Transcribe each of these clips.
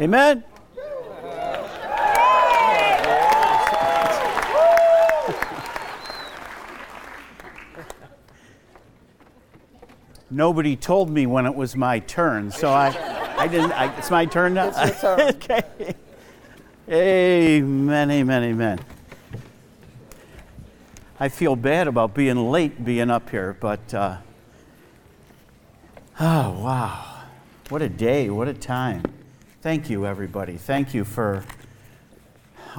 Amen. Nobody told me when it was my turn, so I, I didn't. I, it's my turn now. It's your turn. okay. Amen. Amen. Amen. I feel bad about being late, being up here, but uh, oh wow, what a day! What a time! Thank you, everybody. Thank you for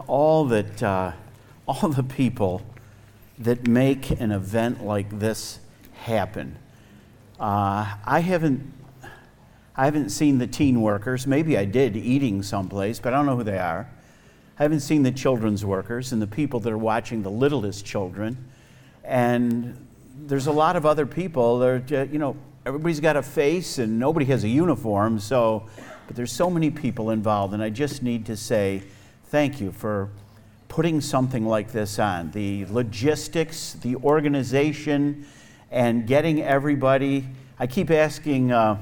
all that, uh, all the people that make an event like this happen. Uh, I haven't, I haven't seen the teen workers. Maybe I did eating someplace, but I don't know who they are. I haven't seen the children's workers and the people that are watching the littlest children. And there's a lot of other people. That are, you know, everybody's got a face and nobody has a uniform. So, but there's so many people involved, and I just need to say thank you for putting something like this on. The logistics, the organization, and getting everybody. I keep asking uh,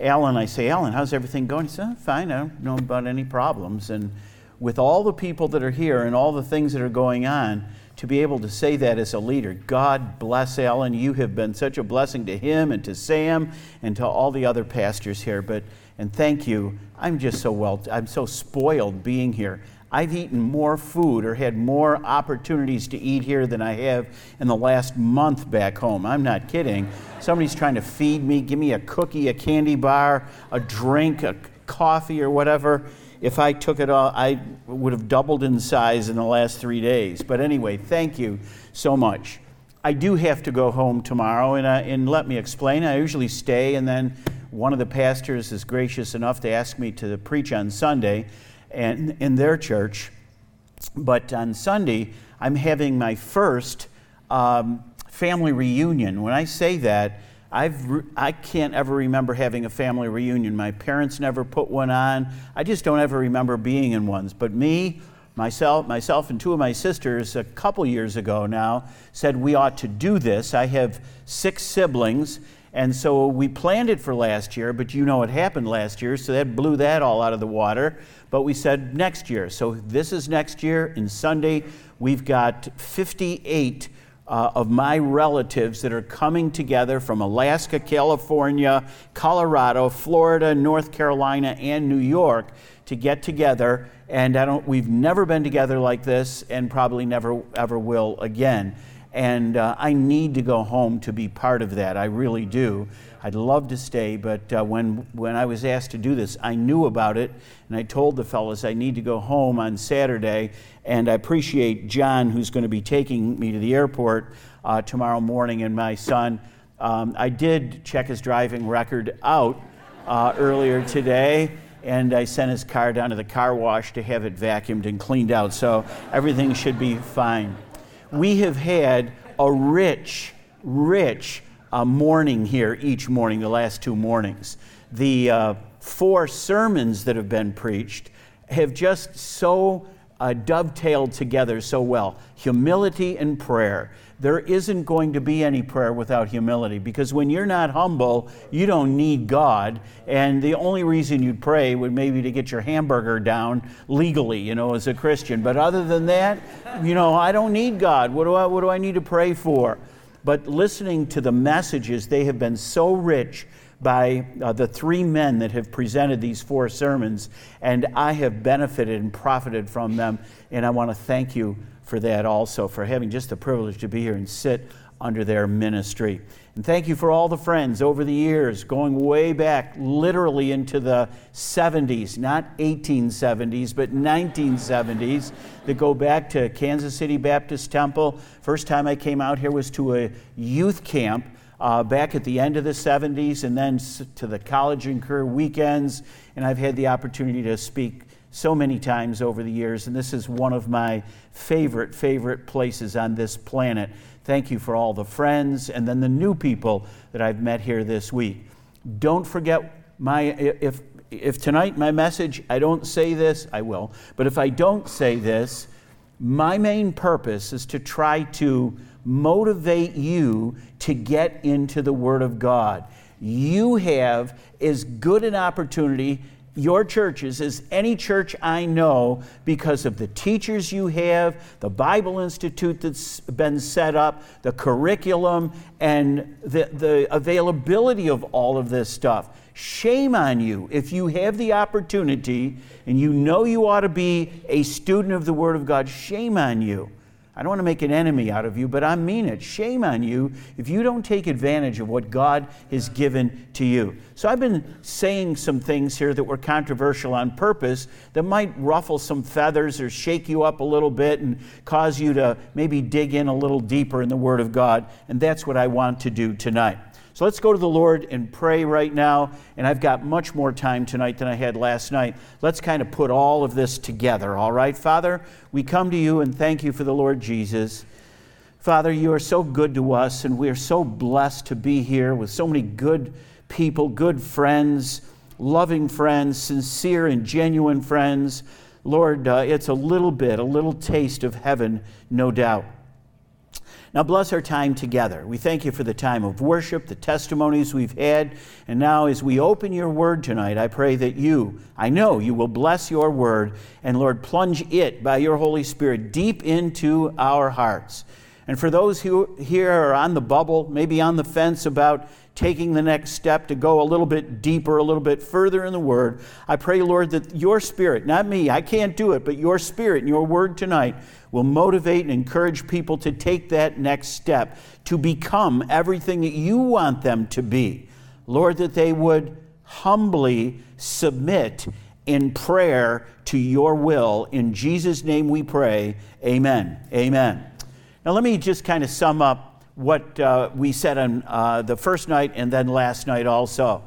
Alan, I say, Alan, how's everything going? He said, "Oh, fine, I don't know about any problems. And with all the people that are here and all the things that are going on, to be able to say that as a leader, God bless Alan. You have been such a blessing to him and to Sam and to all the other pastors here. But and thank you. I'm just so well. I'm so spoiled being here. I've eaten more food or had more opportunities to eat here than I have in the last month back home. I'm not kidding. Somebody's trying to feed me, give me a cookie, a candy bar, a drink, a coffee, or whatever. If I took it all, I would have doubled in size in the last three days. But anyway, thank you so much. I do have to go home tomorrow, and, uh, and let me explain. I usually stay, and then one of the pastors is gracious enough to ask me to preach on Sunday and in their church. But on Sunday, I'm having my first um, family reunion. When I say that, I've re- I can't ever remember having a family reunion. My parents never put one on. I just don't ever remember being in ones. But me, myself, myself, and two of my sisters, a couple years ago now, said we ought to do this. I have six siblings, and so we planned it for last year. But you know what happened last year, so that blew that all out of the water. But we said next year. So this is next year. And Sunday, we've got 58 uh, of my relatives that are coming together from Alaska, California, Colorado, Florida, North Carolina, and New York to get together. And I don't, we've never been together like this and probably never ever will again. And uh, I need to go home to be part of that. I really do. I'd love to stay, but uh, when, when I was asked to do this, I knew about it, and I told the fellows I need to go home on Saturday. And I appreciate John, who's going to be taking me to the airport uh, tomorrow morning, and my son. Um, I did check his driving record out uh, earlier today, and I sent his car down to the car wash to have it vacuumed and cleaned out. So everything should be fine. We have had a rich, rich uh, morning here each morning, the last two mornings. The uh, four sermons that have been preached have just so uh, dovetailed together so well humility and prayer. There isn't going to be any prayer without humility because when you're not humble, you don't need God. And the only reason you'd pray would maybe to get your hamburger down legally, you know, as a Christian. But other than that, you know, I don't need God. What do I, what do I need to pray for? But listening to the messages, they have been so rich by uh, the three men that have presented these four sermons, and I have benefited and profited from them. And I want to thank you for that also, for having just the privilege to be here and sit under their ministry. And thank you for all the friends over the years, going way back, literally into the 70s, not 1870s, but 1970s, that go back to Kansas City Baptist Temple. First time I came out here was to a youth camp uh, back at the end of the 70s, and then to the college and career weekends. And I've had the opportunity to speak so many times over the years, and this is one of my favorite, favorite places on this planet. Thank you for all the friends and then the new people that I've met here this week. Don't forget my, if, if tonight my message, I don't say this, I will, but if I don't say this, my main purpose is to try to motivate you to get into the Word of God. You have as good an opportunity your churches as any church I know because of the teachers you have, the Bible Institute that's been set up, the curriculum, and the, the availability of all of this stuff. Shame on you if you have the opportunity and you know you ought to be a student of the Word of God. Shame on you I don't want to make an enemy out of you, but I mean it. Shame on you if you don't take advantage of what God has given to you. So I've been saying some things here that were controversial on purpose that might ruffle some feathers or shake you up a little bit and cause you to maybe dig in a little deeper in the Word of God. And that's what I want to do tonight. So let's go to the Lord and pray right now. And I've got much more time tonight than I had last night. Let's kind of put all of this together, all right? Father, we come to you and thank you for the Lord Jesus. Father, you are so good to us, and we are so blessed to be here with so many good people, good friends, loving friends, sincere and genuine friends. Lord, uh, it's a little bit, a little taste of heaven, no doubt. Now, bless our time together. We thank you for the time of worship, the testimonies we've had. And now, as we open your word tonight, I pray that you, I know you will bless your word, and Lord, plunge it by your Holy Spirit deep into our hearts. And for those who here are on the bubble, maybe on the fence about taking the next step to go a little bit deeper, a little bit further in the Word, I pray, Lord, that your Spirit, not me, I can't do it, but your Spirit and your Word tonight will motivate and encourage people to take that next step, to become everything that you want them to be. Lord, that they would humbly submit in prayer to your will. In Jesus' name we pray. Amen. Amen. Now, let me just kind of sum up what uh, we said on uh, the first night and then last night also.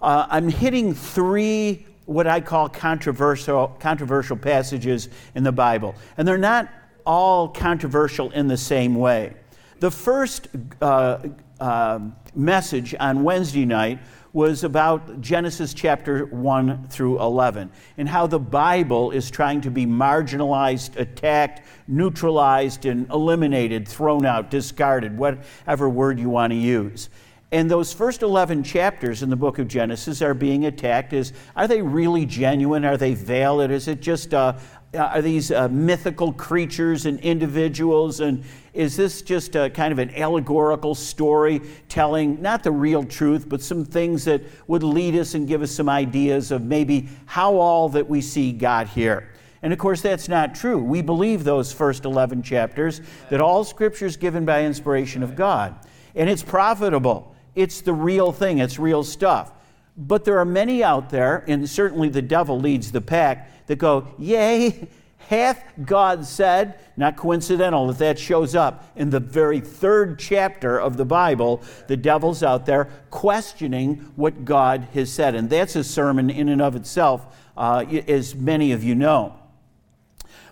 Uh, I'm hitting three what I call controversial, controversial passages in the Bible. And they're not all controversial in the same way. The first uh, uh, message on Wednesday night was about Genesis chapter 1 through 11 and how the Bible is trying to be marginalized, attacked, neutralized, and eliminated, thrown out, discarded, whatever word you want to use. And those first 11 chapters in the book of Genesis are being attacked as are they really genuine? Are they valid? Is it just a, are these uh, mythical creatures and individuals? And is this just a kind of an allegorical story telling not the real truth, but some things that would lead us and give us some ideas of maybe how all that we see got here? And of course, that's not true. We believe those first 11 chapters that all scripture is given by inspiration of God, and it's profitable. It's the real thing, it's real stuff. But there are many out there, and certainly the devil leads the pack, that go, Yea, hath God said, not coincidental that that shows up in the very third chapter of the Bible. The devil's out there questioning what God has said. And that's a sermon in and of itself, uh, as many of you know.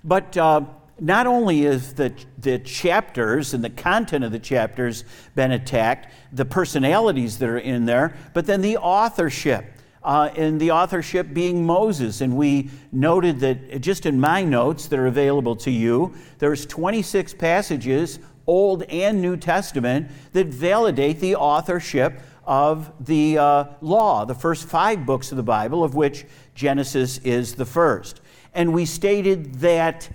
But uh, not only is the, the chapters and the content of the chapters been attacked, the personalities that are in there, but then the authorship. Uh, and the authorship being Moses. And we noted that just in my notes that are available to you, there's 26 passages, Old and New Testament, that validate the authorship of the uh, law, the first five books of the Bible, of which Genesis is the first. And we stated that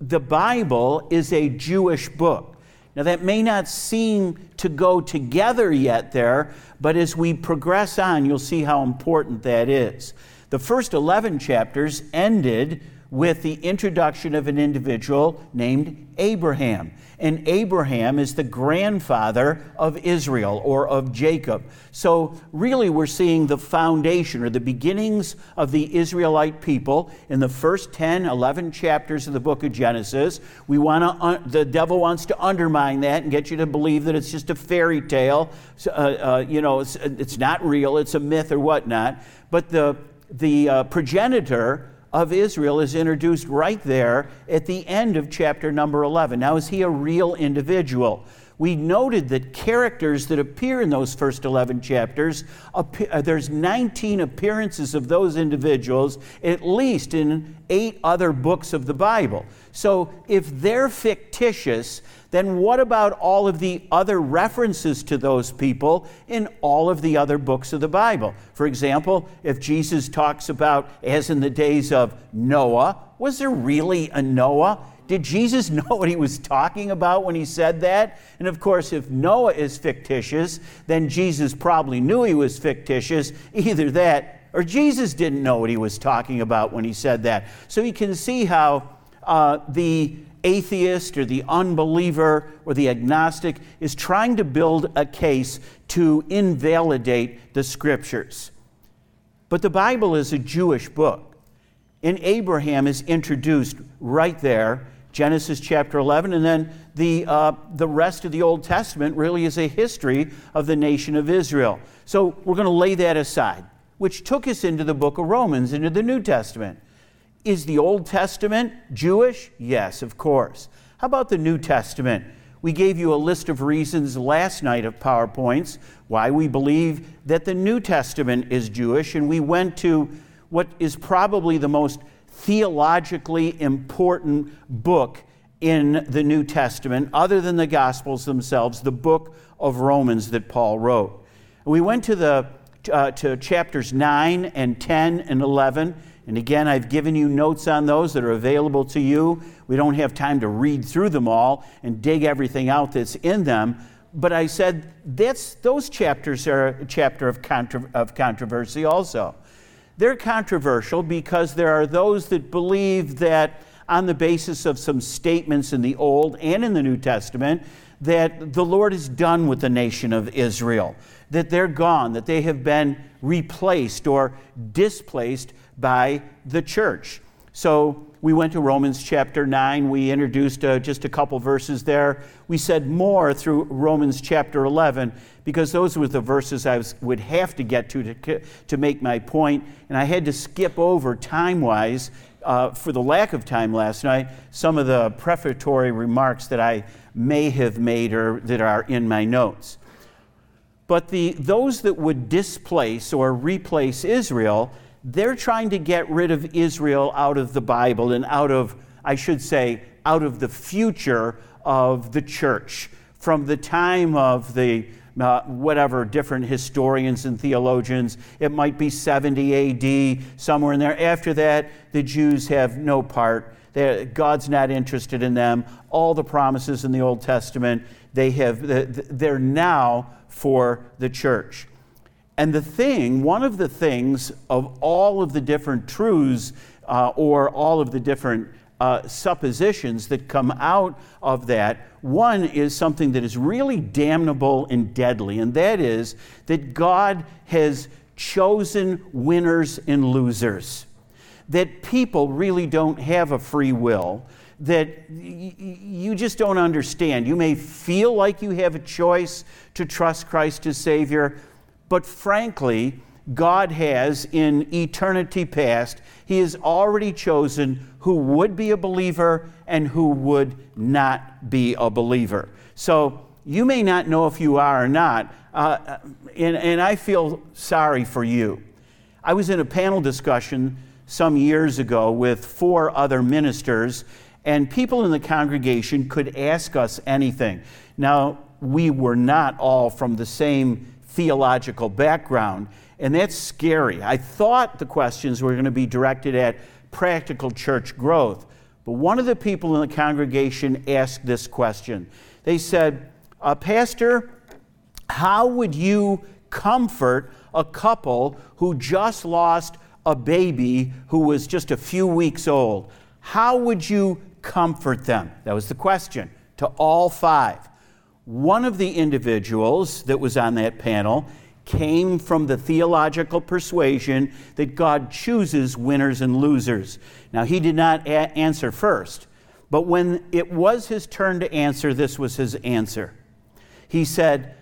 the Bible is a Jewish book. Now, that may not seem to go together yet there, but as we progress on, you'll see how important that is. The first 11 chapters ended with the introduction of an individual named Abraham and Abraham is the grandfather of Israel or of Jacob. So, really, we're seeing the foundation or the beginnings of the Israelite people in the first 10, 11 chapters of the book of Genesis. We want to, the devil wants to undermine that and get you to believe that it's just a fairy tale. Uh, uh, you know, it's, it's not real, it's a myth or whatnot. But the, the uh, progenitor of Israel is introduced right there at the end of chapter number 11. Now, is he a real individual? We noted that characters that appear in those first 11 chapters, uh, there's 19 appearances of those individuals, at least in eight other books of the Bible. So if they're fictitious, then what about all of the other references to those people in all of the other books of the Bible? For example, if Jesus talks about, as in the days of Noah, was there really a Noah? Did Jesus know what he was talking about when he said that? And of course, if Noah is fictitious, then Jesus probably knew he was fictitious. Either that, or Jesus didn't know what he was talking about when he said that. So you can see how uh, the atheist or the unbeliever or the agnostic is trying to build a case to invalidate the scriptures. But the Bible is a Jewish book. And Abraham is introduced right there, Genesis chapter 11, and then the, uh, the rest of the Old Testament really is a history of the nation of Israel. So we're going to lay that aside, which took us into the book of Romans, into the New Testament. Is the Old Testament Jewish? Yes, of course. How about the New Testament? We gave you a list of reasons last night of PowerPoints why we believe that the New Testament is Jewish, and we went to what is probably the most theologically important book in the New Testament, other than the Gospels themselves, the book of Romans that Paul wrote. We went to, the, uh, to chapters 9 and 10 and 11 and again, I've given you notes on those that are available to you. We don't have time to read through them all and dig everything out that's in them. But I said that's, those chapters are a chapter of, contra- of controversy also. They're controversial because there are those that believe that, on the basis of some statements in the Old and in the New Testament, that the Lord is done with the nation of Israel, that they're gone, that they have been replaced or displaced by the church. So we went to Romans chapter 9. We introduced uh, just a couple verses there. We said more through Romans chapter 11 because those were the verses I was, would have to get to, to to make my point. And I had to skip over time wise, uh, for the lack of time last night, some of the prefatory remarks that I may have made or that are in my notes. But the, those that would displace or replace Israel, they're trying to get rid of Israel out of the Bible and out of, I should say, out of the future of the church. From the time of the uh, whatever different historians and theologians, it might be 70 AD, somewhere in there. After that, the Jews have no part. They're, God's not interested in them. All the promises in the Old Testament, they have, they're now for the church. And the thing, one of the things of all of the different truths uh, or all of the different uh, suppositions that come out of that, one is something that is really damnable and deadly, and that is that God has chosen winners and losers. That people really don't have a free will, that you just don't understand. You may feel like you have a choice to trust Christ as Savior, but frankly, God has in eternity past, He has already chosen who would be a believer and who would not be a believer. So you may not know if you are or not, uh, and, and I feel sorry for you. I was in a panel discussion some years ago with four other ministers, and people in the congregation could ask us anything. Now, we were not all from the same theological background, and that's scary. I thought the questions were going to be directed at practical church growth, but one of the people in the congregation asked this question. They said, uh, Pastor, how would you comfort a couple who just lost a baby who was just a few weeks old? How would you comfort them? That was the question to all five. One of the individuals that was on that panel came from the theological persuasion that God chooses winners and losers. Now, he did not a- answer first, but when it was his turn to answer, this was his answer. He said,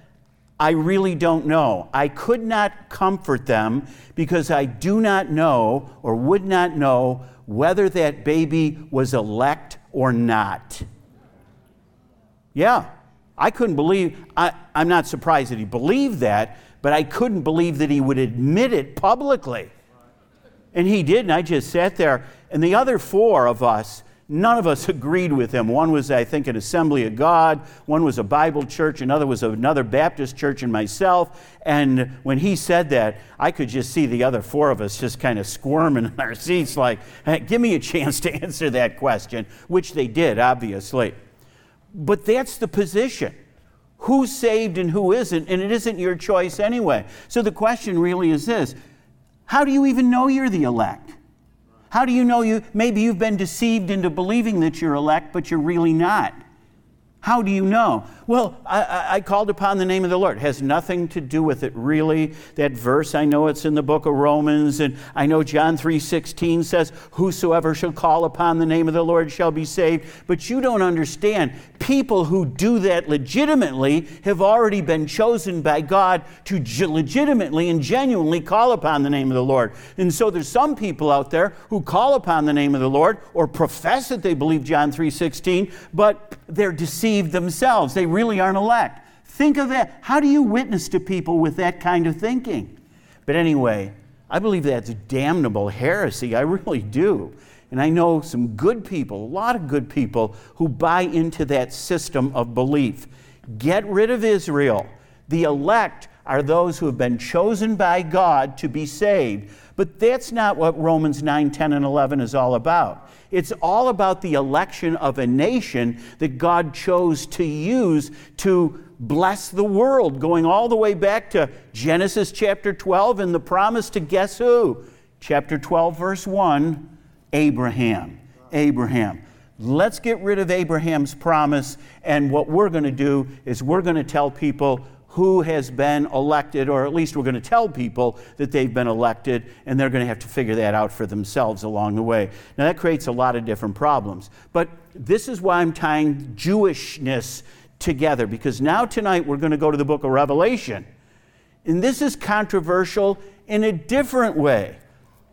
I really don't know. I could not comfort them because I do not know or would not know whether that baby was elect or not. Yeah, I couldn't believe, I, am not surprised that he believed that, but I couldn't believe that he would admit it publicly. And he did, and I just sat there. And the other four of us None of us agreed with him. One was, I think, an Assembly of God, one was a Bible church, another was another Baptist church, and myself. And when he said that, I could just see the other four of us just kind of squirming in our seats, like, hey, give me a chance to answer that question, which they did, obviously. But that's the position. Who's saved and who isn't, and it isn't your choice anyway. So the question really is this How do you even know you're the elect? How do you know you, maybe you've been deceived into believing that you're elect, but you're really not? How do you know? Well, I, I, called upon the name of the Lord. It has nothing to do with it, really. That verse, I know it's in the book of Romans, and I know John 3.16 says, Whosoever shall call upon the name of the Lord shall be saved. But you don't understand. People who do that legitimately have already been chosen by God to legitimately and genuinely call upon the name of the Lord. And so there's some people out there who call upon the name of the Lord or profess that they believe John 3.16, but they're deceived themselves. They really aren't elect. Think of that. How do you witness to people with that kind of thinking? But anyway, I believe that's damnable heresy. I really do. And I know some good people, a lot of good people, who buy into that system of belief. Get rid of Israel. The elect are those who have been chosen by God to be saved. But that's not what Romans 9, 10, and 11 is all about. It's all about the election of a nation that God chose to use to bless the world, going all the way back to Genesis chapter 12 and the promise to guess who? Chapter 12, verse 1 Abraham. Abraham. Let's get rid of Abraham's promise, and what we're going to do is we're going to tell people who has been elected, or at least we're going to tell people that they've been elected, and they're going to have to figure that out for themselves along the way. Now, that creates a lot of different problems. But this is why I'm tying Jewishness together, because now tonight we're going to go to the book of Revelation. And this is controversial in a different way.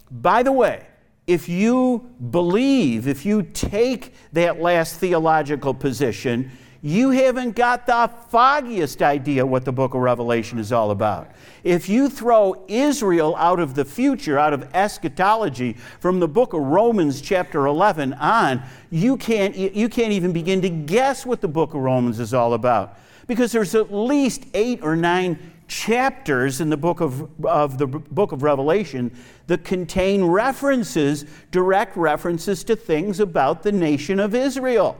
By the way, if you believe, if you take that last theological position, you haven't got the foggiest idea what the book of Revelation is all about. If you throw Israel out of the future, out of eschatology, from the book of Romans, chapter 11 on, you can't, you can't even begin to guess what the book of Romans is all about. Because there's at least eight or nine chapters in the book of, of the book of Revelation that contain references, direct references to things about the nation of Israel.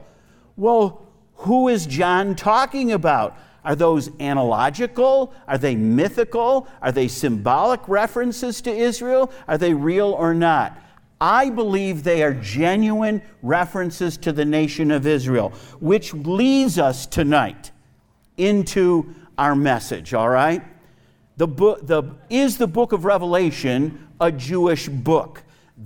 Well, who is John talking about? Are those analogical? Are they mythical? Are they symbolic references to Israel? Are they real or not? I believe they are genuine references to the nation of Israel, which leads us tonight into our message, all right? The book, the, is the book of Revelation a Jewish book?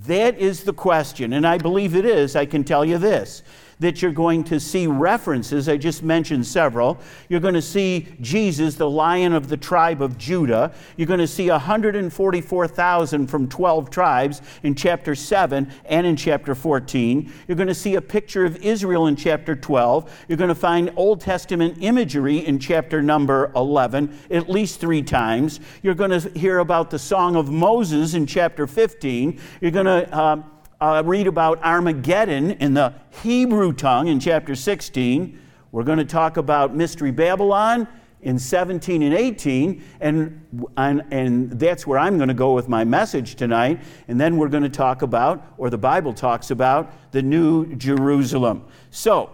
That is the question, and I believe it is. I can tell you this that you're going to see references. I just mentioned several. You're going to see Jesus, the lion of the tribe of Judah. You're going to see 144,000 from 12 tribes in chapter 7 and in chapter 14. You're going to see a picture of Israel in chapter 12. You're going to find Old Testament imagery in chapter number 11 at least three times. You're going to hear about the Song of Moses in chapter 15. You're going to uh, uh, read about Armageddon in the Hebrew tongue in chapter 16. We're going to talk about Mystery Babylon in 17 and 18, and, and, and that's where I'm going to go with my message tonight. And then we're going to talk about, or the Bible talks about, the New Jerusalem. So,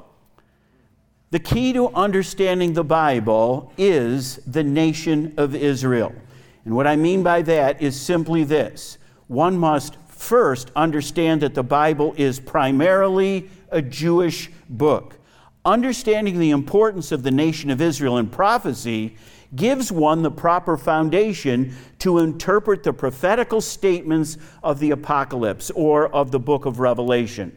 the key to understanding the Bible is the nation of Israel. And what I mean by that is simply this one must first understand that the Bible is primarily a Jewish book. Understanding the importance of the nation of Israel in prophecy gives one the proper foundation to interpret the prophetical statements of the apocalypse or of the book of Revelation.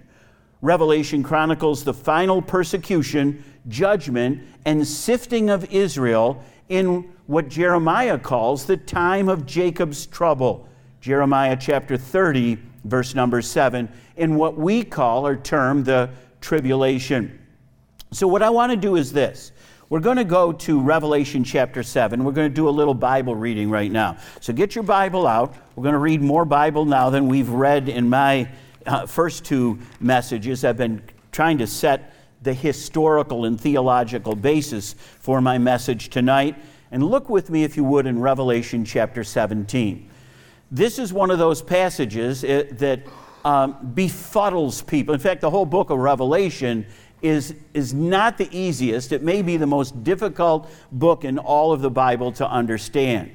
Revelation chronicles the final persecution, judgment, and sifting of Israel in what Jeremiah calls the time of Jacob's trouble. Jeremiah chapter 30, verse number 7, in what we call or term the tribulation. So, what I want to do is this. We're going to go to Revelation chapter 7. We're going to do a little Bible reading right now. So get your Bible out. We're going to read more Bible now than we've read in my uh, first two messages, I've been trying to set the historical and theological basis for my message tonight. And look with me, if you would, in Revelation chapter 17. This is one of those passages uh, that um, befuddles people. In fact, the whole book of Revelation is, is not the easiest. It may be the most difficult book in all of the Bible to understand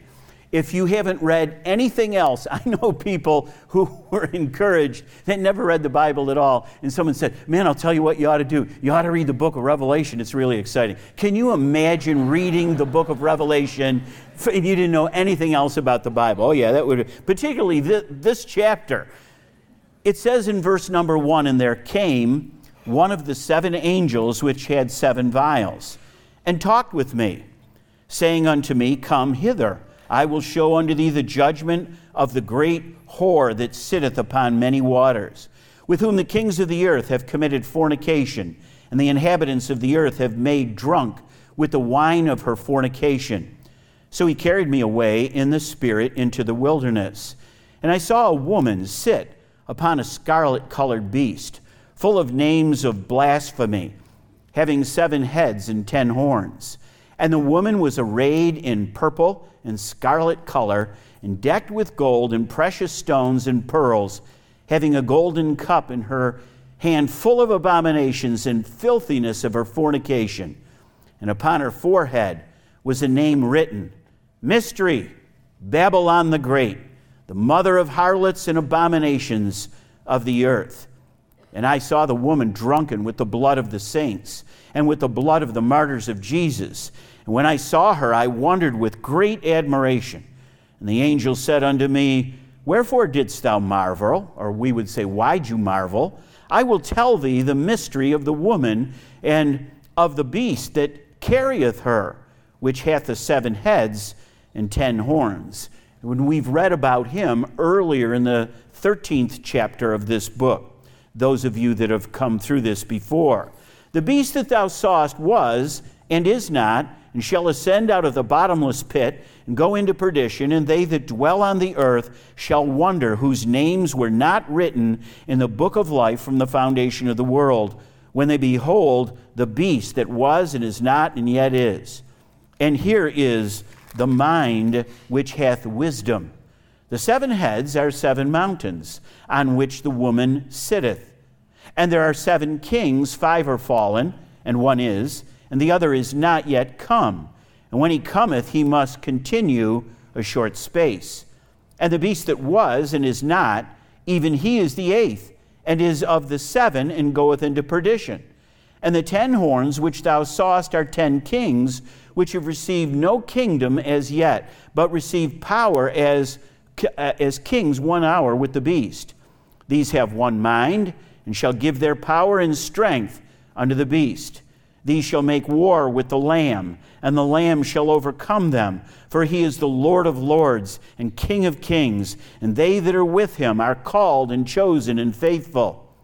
if you haven't read anything else, I know people who were encouraged that never read the Bible at all, and someone said, Man, I'll tell you what you ought to do. You ought to read the book of Revelation. It's really exciting. Can you imagine reading the book of Revelation if you didn't know anything else about the Bible? Oh, yeah, that would, particularly this, this chapter. It says in verse number one, and there came one of the seven angels which had seven vials, and talked with me, saying unto me, Come hither. I will show unto thee the judgment of the great whore that sitteth upon many waters, with whom the kings of the earth have committed fornication, and the inhabitants of the earth have made drunk with the wine of her fornication. So he carried me away in the spirit into the wilderness. And I saw a woman sit upon a scarlet colored beast, full of names of blasphemy, having seven heads and ten horns. And the woman was arrayed in purple and scarlet color, and decked with gold and precious stones and pearls, having a golden cup in her hand full of abominations and filthiness of her fornication. And upon her forehead was a name written Mystery, Babylon the Great, the mother of harlots and abominations of the earth. And I saw the woman drunken with the blood of the saints and with the blood of the martyrs of Jesus. And when I saw her, I wondered with great admiration. And the angel said unto me, Wherefore didst thou marvel? Or we would say, Why'd you marvel? I will tell thee the mystery of the woman and of the beast that carrieth her, which hath the seven heads and ten horns. When we've read about him earlier in the 13th chapter of this book, those of you that have come through this before. The beast that thou sawest was and is not, and shall ascend out of the bottomless pit and go into perdition, and they that dwell on the earth shall wonder, whose names were not written in the book of life from the foundation of the world, when they behold the beast that was and is not and yet is. And here is the mind which hath wisdom. The seven heads are seven mountains on which the woman sitteth. And there are seven kings, five are fallen, and one is and the other is not yet come. And when he cometh, he must continue a short space. And the beast that was and is not, even he is the eighth, and is of the seven, and goeth into perdition. And the ten horns which thou sawest are ten kings, which have received no kingdom as yet, but receive power as, uh, as kings one hour with the beast. These have one mind, and shall give their power and strength unto the beast these shall make war with the Lamb, and the Lamb shall overcome them. For he is the Lord of lords and King of kings, and they that are with him are called and chosen and faithful.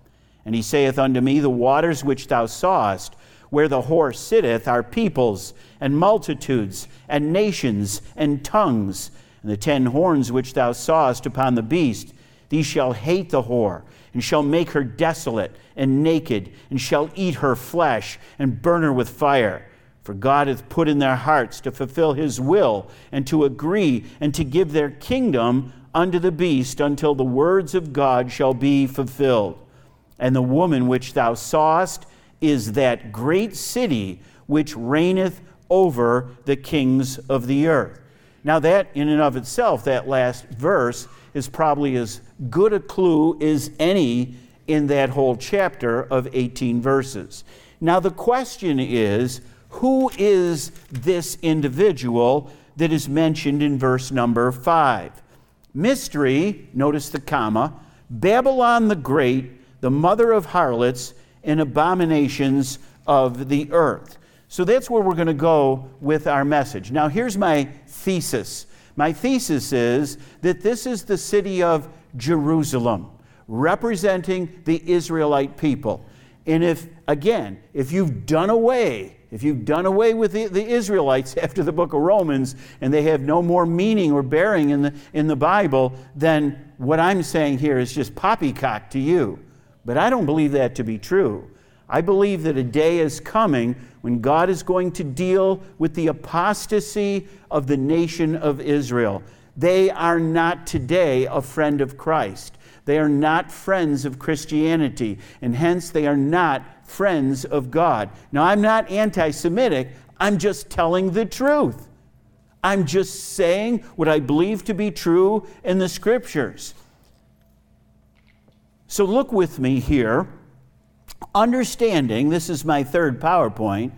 And he saith unto me, The waters which thou sawest, where the horse sitteth, are peoples, and multitudes, and nations, and tongues. And the ten horns which thou sawest upon the beast, these shall hate the whore and shall make her desolate and naked, and shall eat her flesh and burn her with fire. For God hath put in their hearts to fulfill his will, and to agree, and to give their kingdom unto the beast until the words of God shall be fulfilled. And the woman which thou sawest is that great city which reigneth over the kings of the earth. Now, that in and of itself, that last verse, is probably as good a clue as any in that whole chapter of 18 verses. Now, the question is who is this individual that is mentioned in verse number 5? Mystery, notice the comma, Babylon the Great, the mother of harlots and abominations of the earth. So that's where we're going to go with our message. Now, here's my thesis my thesis is that this is the city of Jerusalem, representing the Israelite people. And if, again, if you've done away if you've done away with the, the, Israelites after the book of Romans and they have no more meaning or bearing in the, in the Bible, then what I'm saying here is just poppycock to you. But I don't believe that to be true. I believe that a day is coming when God is going to deal with the apostasy of the nation of Israel. They are not today a friend of Christ. They are not friends of Christianity, and hence they are not friends of God. Now, I'm not anti Semitic, I'm just telling the truth. I'm just saying what I believe to be true in the scriptures. So, look with me here. Understanding, this is my third PowerPoint,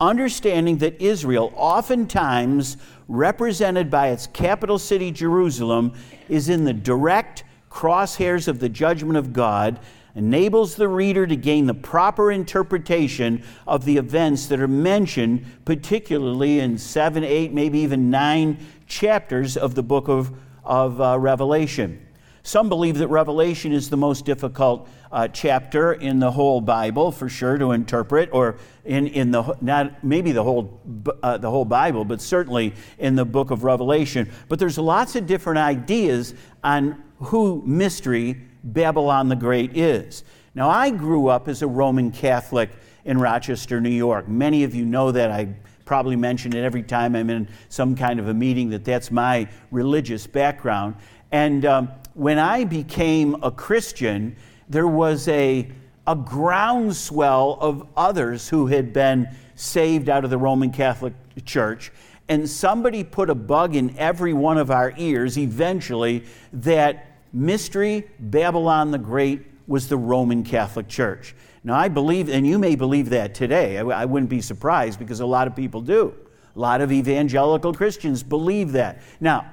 understanding that Israel, oftentimes represented by its capital city, Jerusalem, is in the direct crosshairs of the judgment of God enables the reader to gain the proper interpretation of the events that are mentioned, particularly in seven, eight, maybe even nine chapters of the book of, of uh, Revelation. Some believe that Revelation is the most difficult uh, chapter in the whole Bible, for sure, to interpret, or in, in the not maybe the whole uh, the whole Bible, but certainly in the book of Revelation. But there's lots of different ideas on who mystery Babylon the Great is. Now, I grew up as a Roman Catholic in Rochester, New York. Many of you know that. I probably mention it every time I'm in some kind of a meeting that that's my religious background. And um, when I became a Christian, there was a, a groundswell of others who had been saved out of the Roman Catholic Church. And somebody put a bug in every one of our ears eventually that mystery, Babylon the Great was the Roman Catholic Church. Now, I believe, and you may believe that today. I, I wouldn't be surprised because a lot of people do. A lot of evangelical Christians believe that. Now,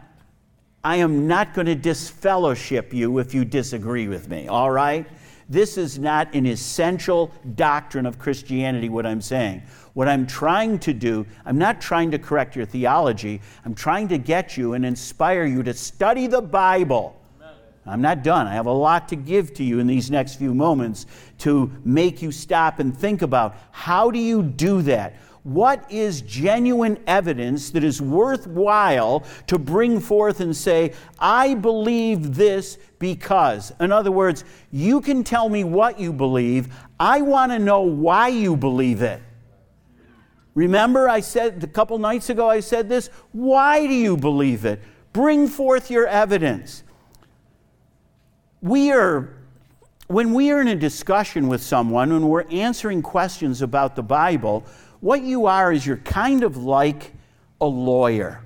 I am not going to disfellowship you if you disagree with me, all right? This is not an essential doctrine of Christianity, what I'm saying. What I'm trying to do, I'm not trying to correct your theology. I'm trying to get you and inspire you to study the Bible I'm not done. I have a lot to give to you in these next few moments to make you stop and think about how do you do that? What is genuine evidence that is worthwhile to bring forth and say, I believe this because? In other words, you can tell me what you believe. I want to know why you believe it. Remember, I said a couple nights ago, I said this. Why do you believe it? Bring forth your evidence we are when we are in a discussion with someone, when we're answering questions about the Bible, what you are is you're kind of like a lawyer.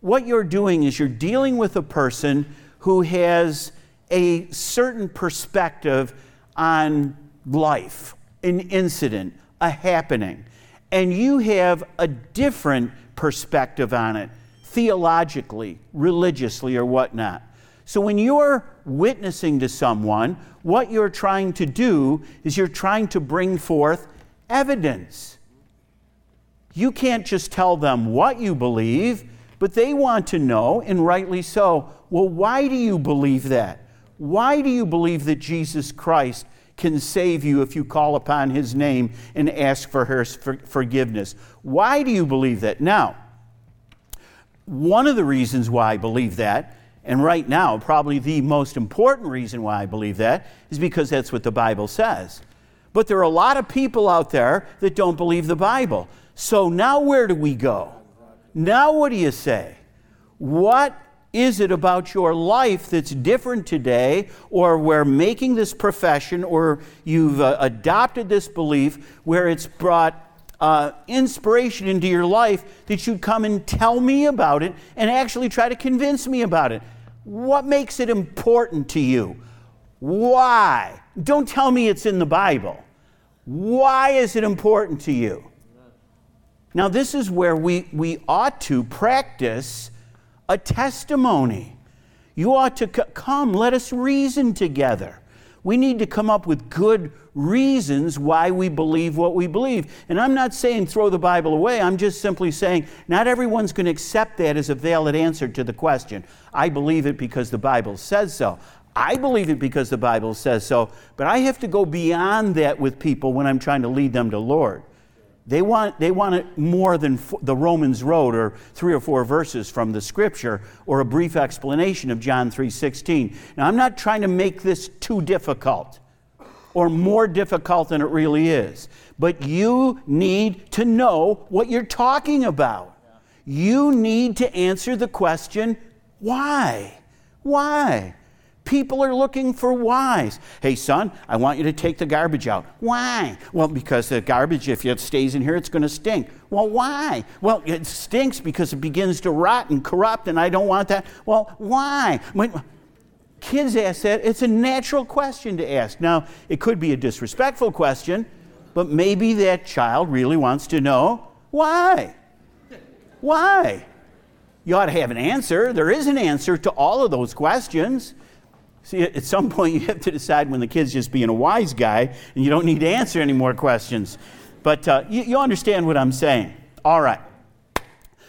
What you're doing is you're dealing with a person who has a certain perspective on life, an incident, a happening, and you have a different perspective on it, theologically, religiously, or whatnot. So when you're witnessing to someone, what you're trying to do is you're trying to bring forth evidence. You can't just tell them what you believe, but they want to know, and rightly so. Well, why do you believe that? Why do you believe that Jesus Christ can save you if you call upon his name and ask for his forgiveness? Why do you believe that? Now, one of the reasons why I believe that and right now, probably the most important reason why I believe that is because that's what the Bible says. But there are a lot of people out there that don't believe the Bible. So now where do we go? Now what do you say? What is it about your life that's different today, or where making this profession, or you've uh, adopted this belief where it's brought uh, inspiration into your life that you'd come and tell me about it and actually try to convince me about it. What makes it important to you? Why? Don't tell me it's in the Bible. Why is it important to you? Now, this is where we, we ought to practice a testimony. You ought to c- come, let us reason together. We need to come up with good reasons why we believe what we believe. And I'm not saying throw the Bible away. I'm just simply saying not everyone's going to accept that as a valid answer to the question. I believe it because the Bible says so. I believe it because the Bible says so, but I have to go beyond that with people when I'm trying to lead them to Lord. They want, they want it more than the Romans wrote, or three or four verses from the scripture or a brief explanation of John 3.16. Now, I'm not trying to make this too difficult or more difficult than it really is, but you need to know what you're talking about. You need to answer the question, why? Why? People are looking for whys. Hey, son, I want you to take the garbage out. Why? Well, because the garbage, if it stays in here, it's going to stink. Well, why? Well, it stinks because it begins to rot and corrupt, and I don't want that. Well, why? When kids ask that, it's a natural question to ask. Now, it could be a disrespectful question, but maybe that child really wants to know why. Why? You ought to have an answer. There is an answer to all of those questions. See, at some point, you have to decide when the kid's just being a wise guy and you don't need to answer any more questions. But uh, you, you understand what I'm saying. All right.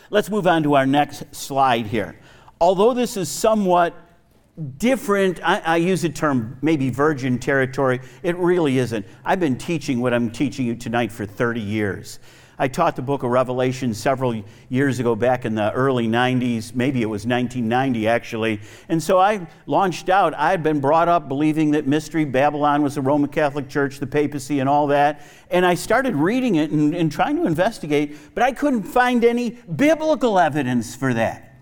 Let's move on to our next slide here. Although this is somewhat different, I, I, use the term maybe virgin territory. It really isn't. I've been teaching what I'm teaching you tonight for 30 years. I taught the book of Revelation several years ago, back in the early 90s. Maybe it was 1990, actually. And so I launched out. I had been brought up believing that Mystery Babylon was the Roman Catholic Church, the papacy, and all that. And I started reading it and, and trying to investigate, but I couldn't find any biblical evidence for that.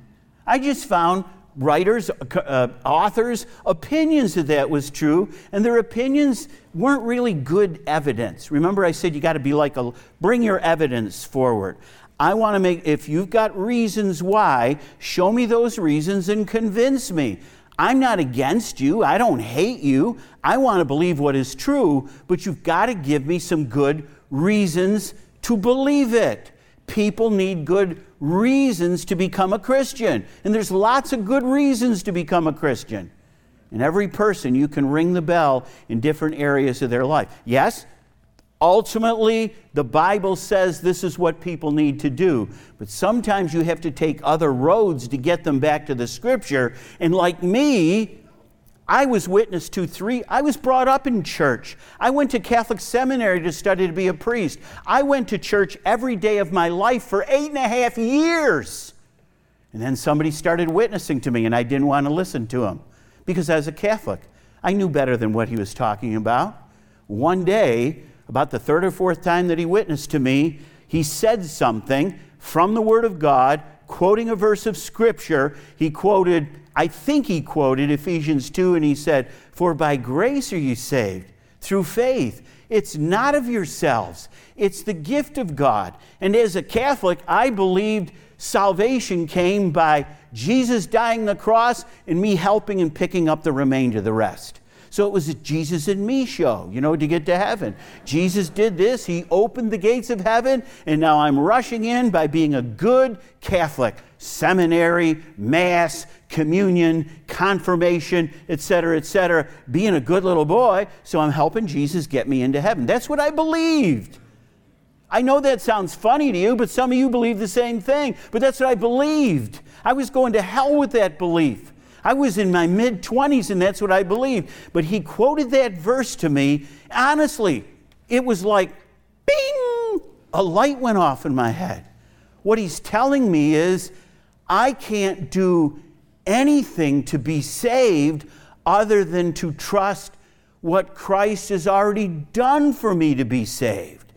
I just found writers, uh, authors' opinions that that was true, and their opinions weren't really good evidence. Remember, I said you got to be like a bring your evidence forward. I want to make, if you've got reasons why, show me those reasons and convince me. I'm not against you. I don't hate you. I want to believe what is true, but you've got to give me some good reasons to believe it. People need good reasons to become a Christian. And there's lots of good reasons to become a Christian. And every person, you can ring the bell in different areas of their life. Yes, ultimately, the Bible says this is what people need to do. But sometimes you have to take other roads to get them back to the Scripture. And like me, I was witness to three. I was brought up in church. I went to Catholic seminary to study to be a priest. I went to church every day of my life for eight and a half years. And then somebody started witnessing to me, and I didn't want to listen to him because as a Catholic, I knew better than what he was talking about. One day, about the third or fourth time that he witnessed to me, he said something from the Word of God, quoting a verse of Scripture. He quoted I think he quoted Ephesians 2 and he said, For by grace are you saved through faith. It's not of yourselves, it's the gift of God. And as a Catholic, I believed salvation came by Jesus dying the cross and me helping and picking up the remainder, the rest. So it was a Jesus and me show, you know, to get to heaven. Jesus did this, he opened the gates of heaven, and now I'm rushing in by being a good Catholic. Seminary, Mass, communion, confirmation, etc., etc., being a good little boy, so I'm helping Jesus get me into heaven. That's what I believed. I know that sounds funny to you, but some of you believe the same thing. But that's what I believed. I was going to hell with that belief. I was in my mid 20s and that's what I believed. But he quoted that verse to me. Honestly, it was like, bing, a light went off in my head. What he's telling me is, I can't do anything to be saved other than to trust what Christ has already done for me to be saved.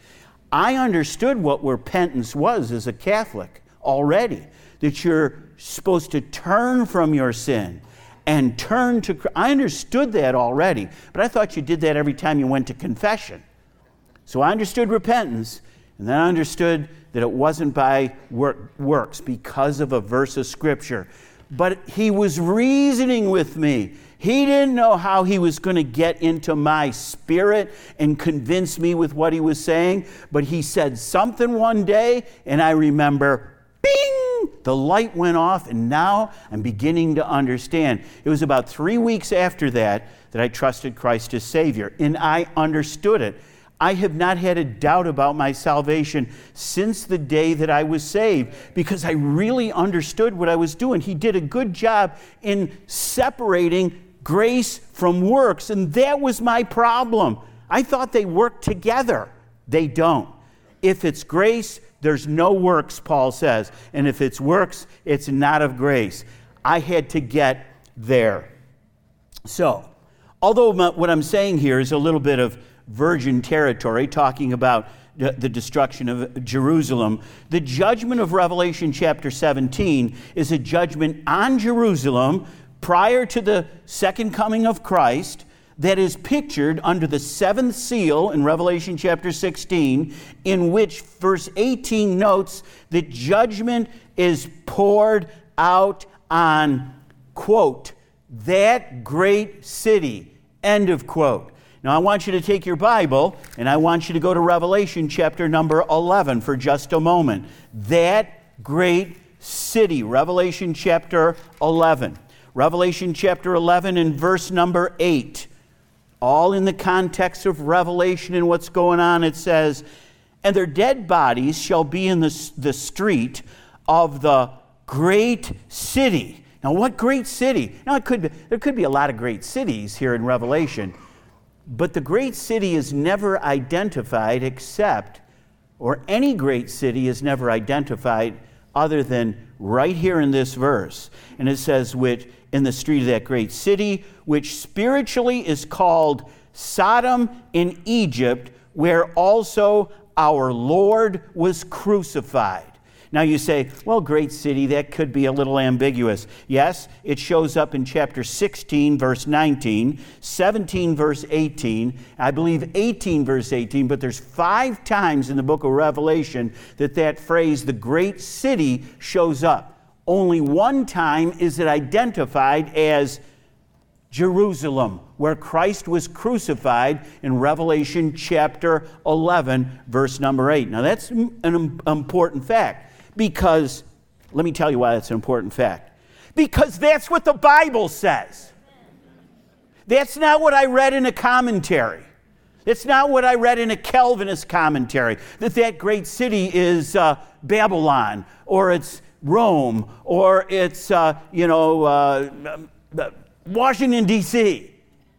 I understood what repentance was as a Catholic already, that you're supposed to turn from your sin and turn to. I understood that already, but I thought you did that every time you went to confession. So I understood repentance, and then I understood that it wasn't by work, works because of a verse of Scripture. But he was reasoning with me. He didn't know how he was going to get into my spirit and convince me with what he was saying, but he said something one day, and I remember, bing! The light went off, and now I'm beginning to understand. It was about three weeks after that that I trusted Christ as Savior, and I understood it. I have not had a doubt about my salvation since the day that I was saved because I really understood what I was doing. He did a good job in separating grace from works, and that was my problem. I thought they worked together. They don't. If it's grace, there's no works, Paul says. And if it's works, it's not of grace. I had to get there. So, although what I'm saying here is a little bit of virgin territory, talking about the destruction of Jerusalem. The judgment of Revelation chapter 17 is a judgment on Jerusalem prior to the second coming of Christ that is pictured under the seventh seal in Revelation chapter 16, in which verse 18 notes that judgment is poured out on, quote, that great city, end of quote. Now, I want you to take your Bible and I want you to go to Revelation chapter number 11 for just a moment. That great city, Revelation chapter 11. Revelation chapter 11 and verse number 8. All in the context of Revelation and what's going on, it says, And their dead bodies shall be in the, the street of the great city. Now, what great city? Now, it could be, there could be a lot of great cities here in Revelation. But the great city is never identified except, or any great city is never identified other than right here in this verse. And it says, which in the street of that great city, which spiritually is called Sodom in Egypt, where also our Lord was crucified. Now you say, well, great city, that could be a little ambiguous. Yes, it shows up in chapter 16, verse 19, 17, verse 18, I believe 18, verse 18, but there's five times in the book of Revelation that that phrase, the great city, shows up. Only one time is it identified as Jerusalem, where Christ was crucified in Revelation chapter 11, verse number 8. Now, that's an important fact because, let me tell you why that's an important fact. Because that's what the Bible says. That's not what I read in a commentary. It's not what I read in a Calvinist commentary that that great city is uh, Babylon or it's Rome or it's, uh, you know, uh, uh Washington, D.C.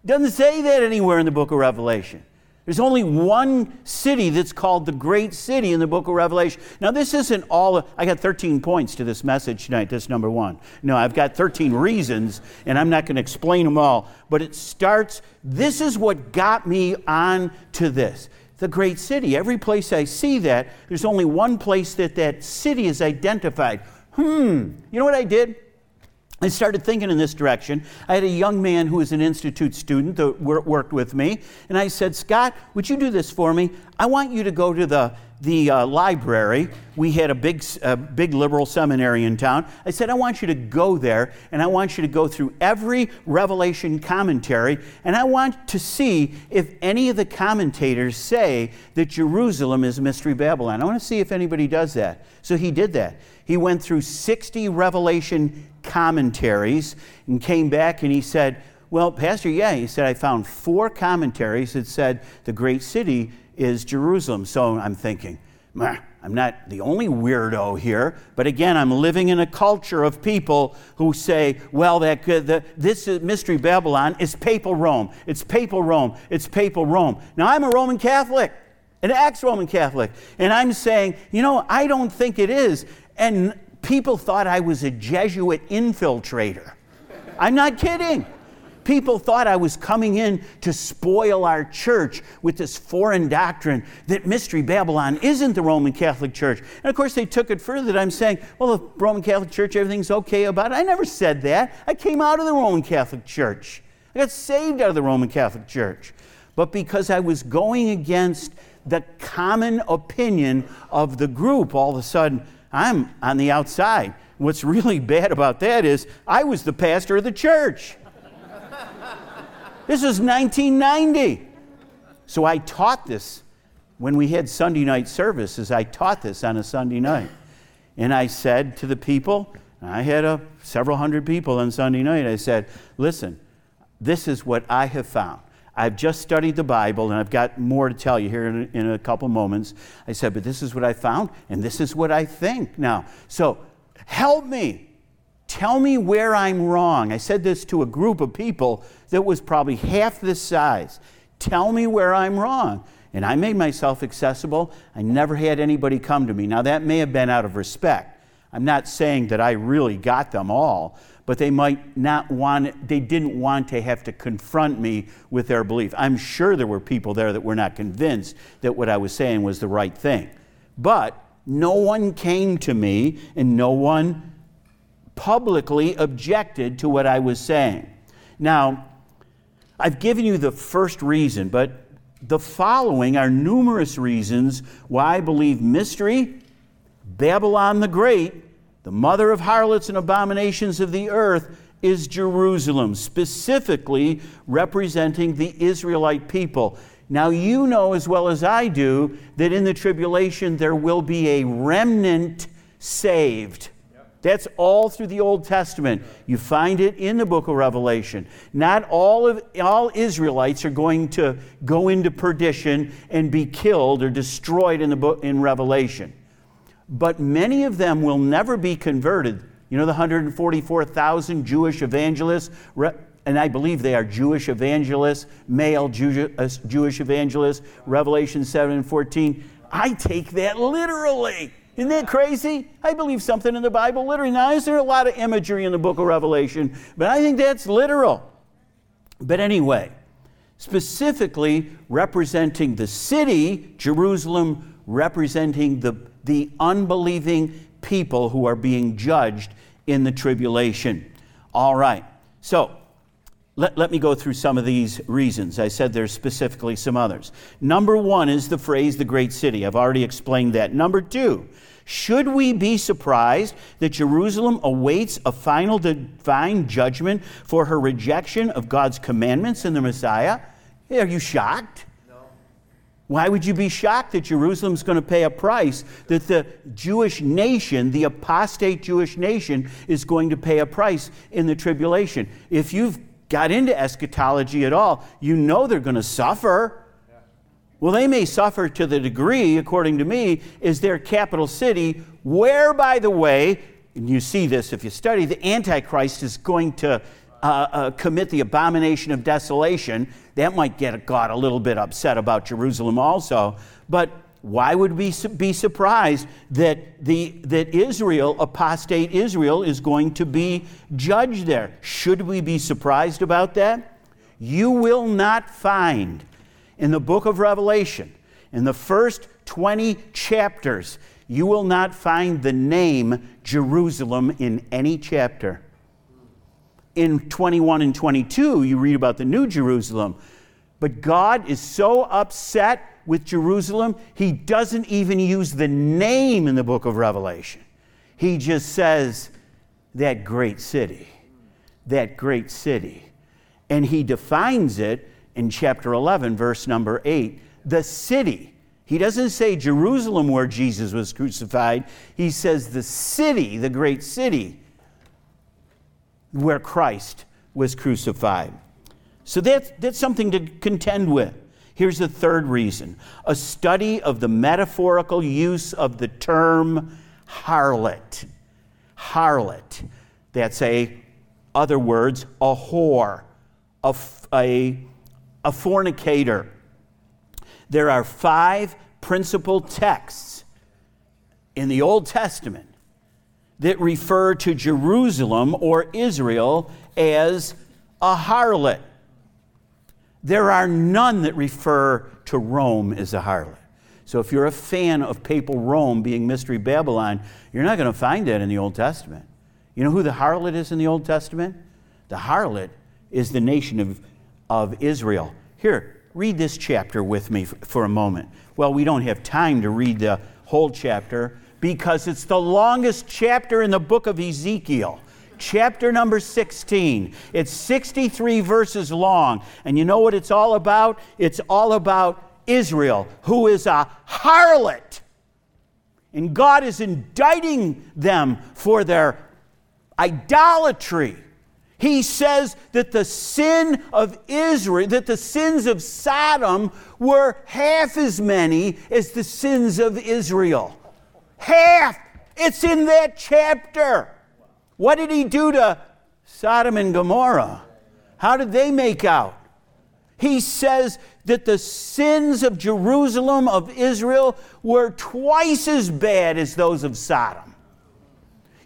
Doesn't say that anywhere in the book of Revelation. There's only one city that's called the Great City in the book of Revelation. Now, this isn't all, I got 13 points to this message tonight. That's number one. No, I've got 13 reasons, and I'm not going to explain them all. But it starts, this is what got me on to this. The great city. Every place I see that, there's only one place that that city is identified. Hmm, you know what I did? I started thinking in this direction. I had a young man who was an institute student that worked with me, and I said, Scott, would you do this for me? I want you to go to the, the uh, library. We had a big, uh, big liberal seminary in town. I said, I want you to go there, and I want you to go through every Revelation commentary, and I want to see if any of the commentators say that Jerusalem is Mystery Babylon. I want to see if anybody does that. So he did that. He went through 60 Revelation commentaries and came back and he said, Well, Pastor, yeah, he said, I found four commentaries that said the great city is Jerusalem. So I'm thinking, I'm not the only weirdo here, but again, I'm living in a culture of people who say, well, that the, this mystery Babylon is papal Rome. It's papal Rome. It's papal Rome. Now, I'm a Roman Catholic, an ex Roman Catholic, and I'm saying, you know, I don't think it is. And People thought I was a Jesuit infiltrator. I'm not kidding. People thought I was coming in to spoil our church with this foreign doctrine that Mystery Babylon isn't the Roman Catholic Church. And of course, they took it further that I'm saying, well, the Roman Catholic Church, everything's okay about it. I never said that. I came out of the Roman Catholic Church, I got saved out of the Roman Catholic Church. But because I was going against the common opinion of the group, all of a sudden, I'm on the outside. What's really bad about that is I was the pastor of the church. this was 1990. So I taught this when we had Sunday night services. I taught this on a Sunday night. And I said to the people, I had a, several hundred people on Sunday night, I said, listen, this is what I have found. I've just studied the Bible and I've got more to tell you here in a, in a couple moments. I said, but this is what I found and this is what I think now. So help me. Tell me where I'm wrong. I said this to a group of people that was probably half this size. Tell me where I'm wrong. And I made myself accessible. I never had anybody come to me. Now, that may have been out of respect. I'm not saying that I really got them all, but they might not want, they didn't want to have to confront me with their belief. I'm sure there were people there that were not convinced that what I was saying was the right thing. But no one came to me and no one publicly objected to what I was saying. Now, I've given you the first reason, but the following are numerous reasons why I believe mystery, Babylon the Great, the mother of harlots and abominations of the earth, is Jerusalem, specifically representing the Israelite people. Now, you know as well as I do that in the tribulation there will be a remnant saved. That's all through the Old Testament. You find it in the book of Revelation. Not all of all Israelites are going to go into perdition and be killed or destroyed in the book in Revelation. But many of them will never be converted. You know the 144,000 Jewish evangelists and I believe they are Jewish evangelists, male uh, Jewish evangelists, Revelation 7 and 14. I take that literally. Isn't that crazy? I believe something in the Bible literally. Now, is there a lot of imagery in the book of Revelation? But I think that's literal. But anyway, specifically representing the city, Jerusalem, representing the, the unbelieving people who are being judged in the tribulation. All right. So, let, let me go through some of these reasons. I said there's specifically some others. Number one is the phrase the great city. I've already explained that. Number two, should we be surprised that Jerusalem awaits a final divine judgment for her rejection of God's commandments in the Messiah? Are you shocked? Why would you be shocked that Jerusalem's going to pay a price, that the Jewish nation, the apostate Jewish nation, is going to pay a price in the tribulation? If you've got into eschatology at all, you know they're going to suffer. Well, they may suffer to the degree, according to me, is their capital city, where, by the way, and you see this if you study, the Antichrist is going to uh, uh, commit the abomination of desolation. That might get God a little bit upset about Jerusalem also. But why would we be surprised that, the, that Israel, apostate Israel, is going to be judged there? Should we be surprised about that? You will not find in the book of Revelation, in the first 20 chapters, you will not find the name Jerusalem in any chapter. In 21 and 22, you read about the New Jerusalem. But God is so upset with Jerusalem, he doesn't even use the name in the book of Revelation. He just says, that great city, that great city. And he defines it in chapter 11, verse number 8, the city. He doesn't say Jerusalem where Jesus was crucified. He says the city, the great city where Christ was crucified. So that's, that's something to contend with. Here's the third reason a study of the metaphorical use of the term harlot. Harlot. That's a, other words, a whore, a, a, a fornicator. There are five principal texts in the Old Testament that refer to Jerusalem or Israel as a harlot. There are none that refer to Rome as a harlot. So if you're a fan of papal Rome being Mystery Babylon, you're not going to find that in the Old Testament. You know who the harlot is in the Old Testament? The harlot is the nation of, of Israel. Here, read this chapter with me for a moment. Well, we don't have time to read the whole chapter because it's the longest chapter in the book of Ezekiel chapter number 16. It's 63 verses long. And you know what it's all about? It's all about Israel, who is a harlot. And God is indicting them for their idolatry. He says that the sin of Israel, that the sins of Sodom were half as many as the sins of Israel. Half! It's in that chapter. What did he do to Sodom and Gomorrah? How did they make out? He says that the sins of Jerusalem, of Israel, were twice as bad as those of Sodom.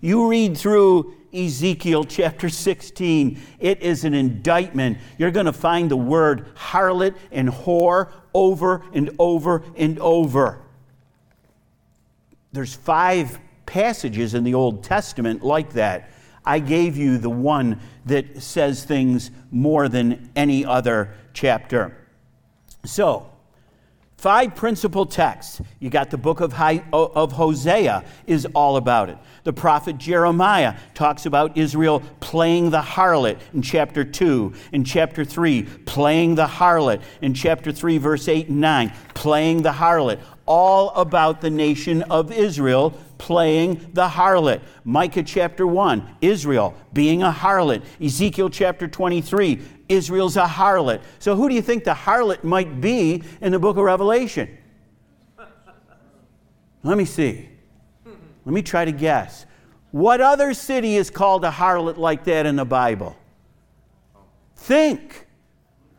You read through Ezekiel chapter 16, it is an indictment. You're going to find the word harlot and whore over and over and over. There's five passages in the Old Testament like that. I gave you the one that says things more than any other chapter. So, five principal texts. You got the book of, of Hosea is all about it. The prophet Jeremiah talks about Israel playing the harlot in chapter 2. In chapter 3, playing the harlot. In chapter 3, verse 8 and 9, playing the harlot. All about the nation of Israel playing the harlot. Micah chapter 1, Israel being a harlot. Ezekiel chapter 23, Israel's a harlot. So, who do you think the harlot might be in the book of Revelation? Let me see. Let me try to guess. What other city is called a harlot like that in the Bible? Think.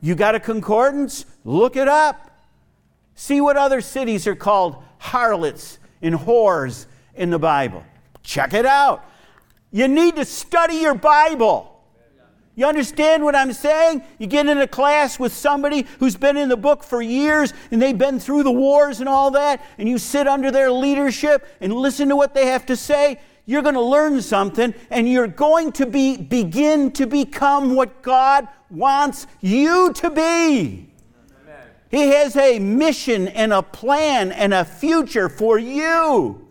You got a concordance? Look it up. See what other cities are called harlots and whores in the Bible. Check it out. You need to study your Bible. You understand what I'm saying? You get in a class with somebody who's been in the book for years and they've been through the wars and all that, and you sit under their leadership and listen to what they have to say. You're going to learn something and you're going to be, begin to become what God wants you to be. He has a mission and a plan and a future for you.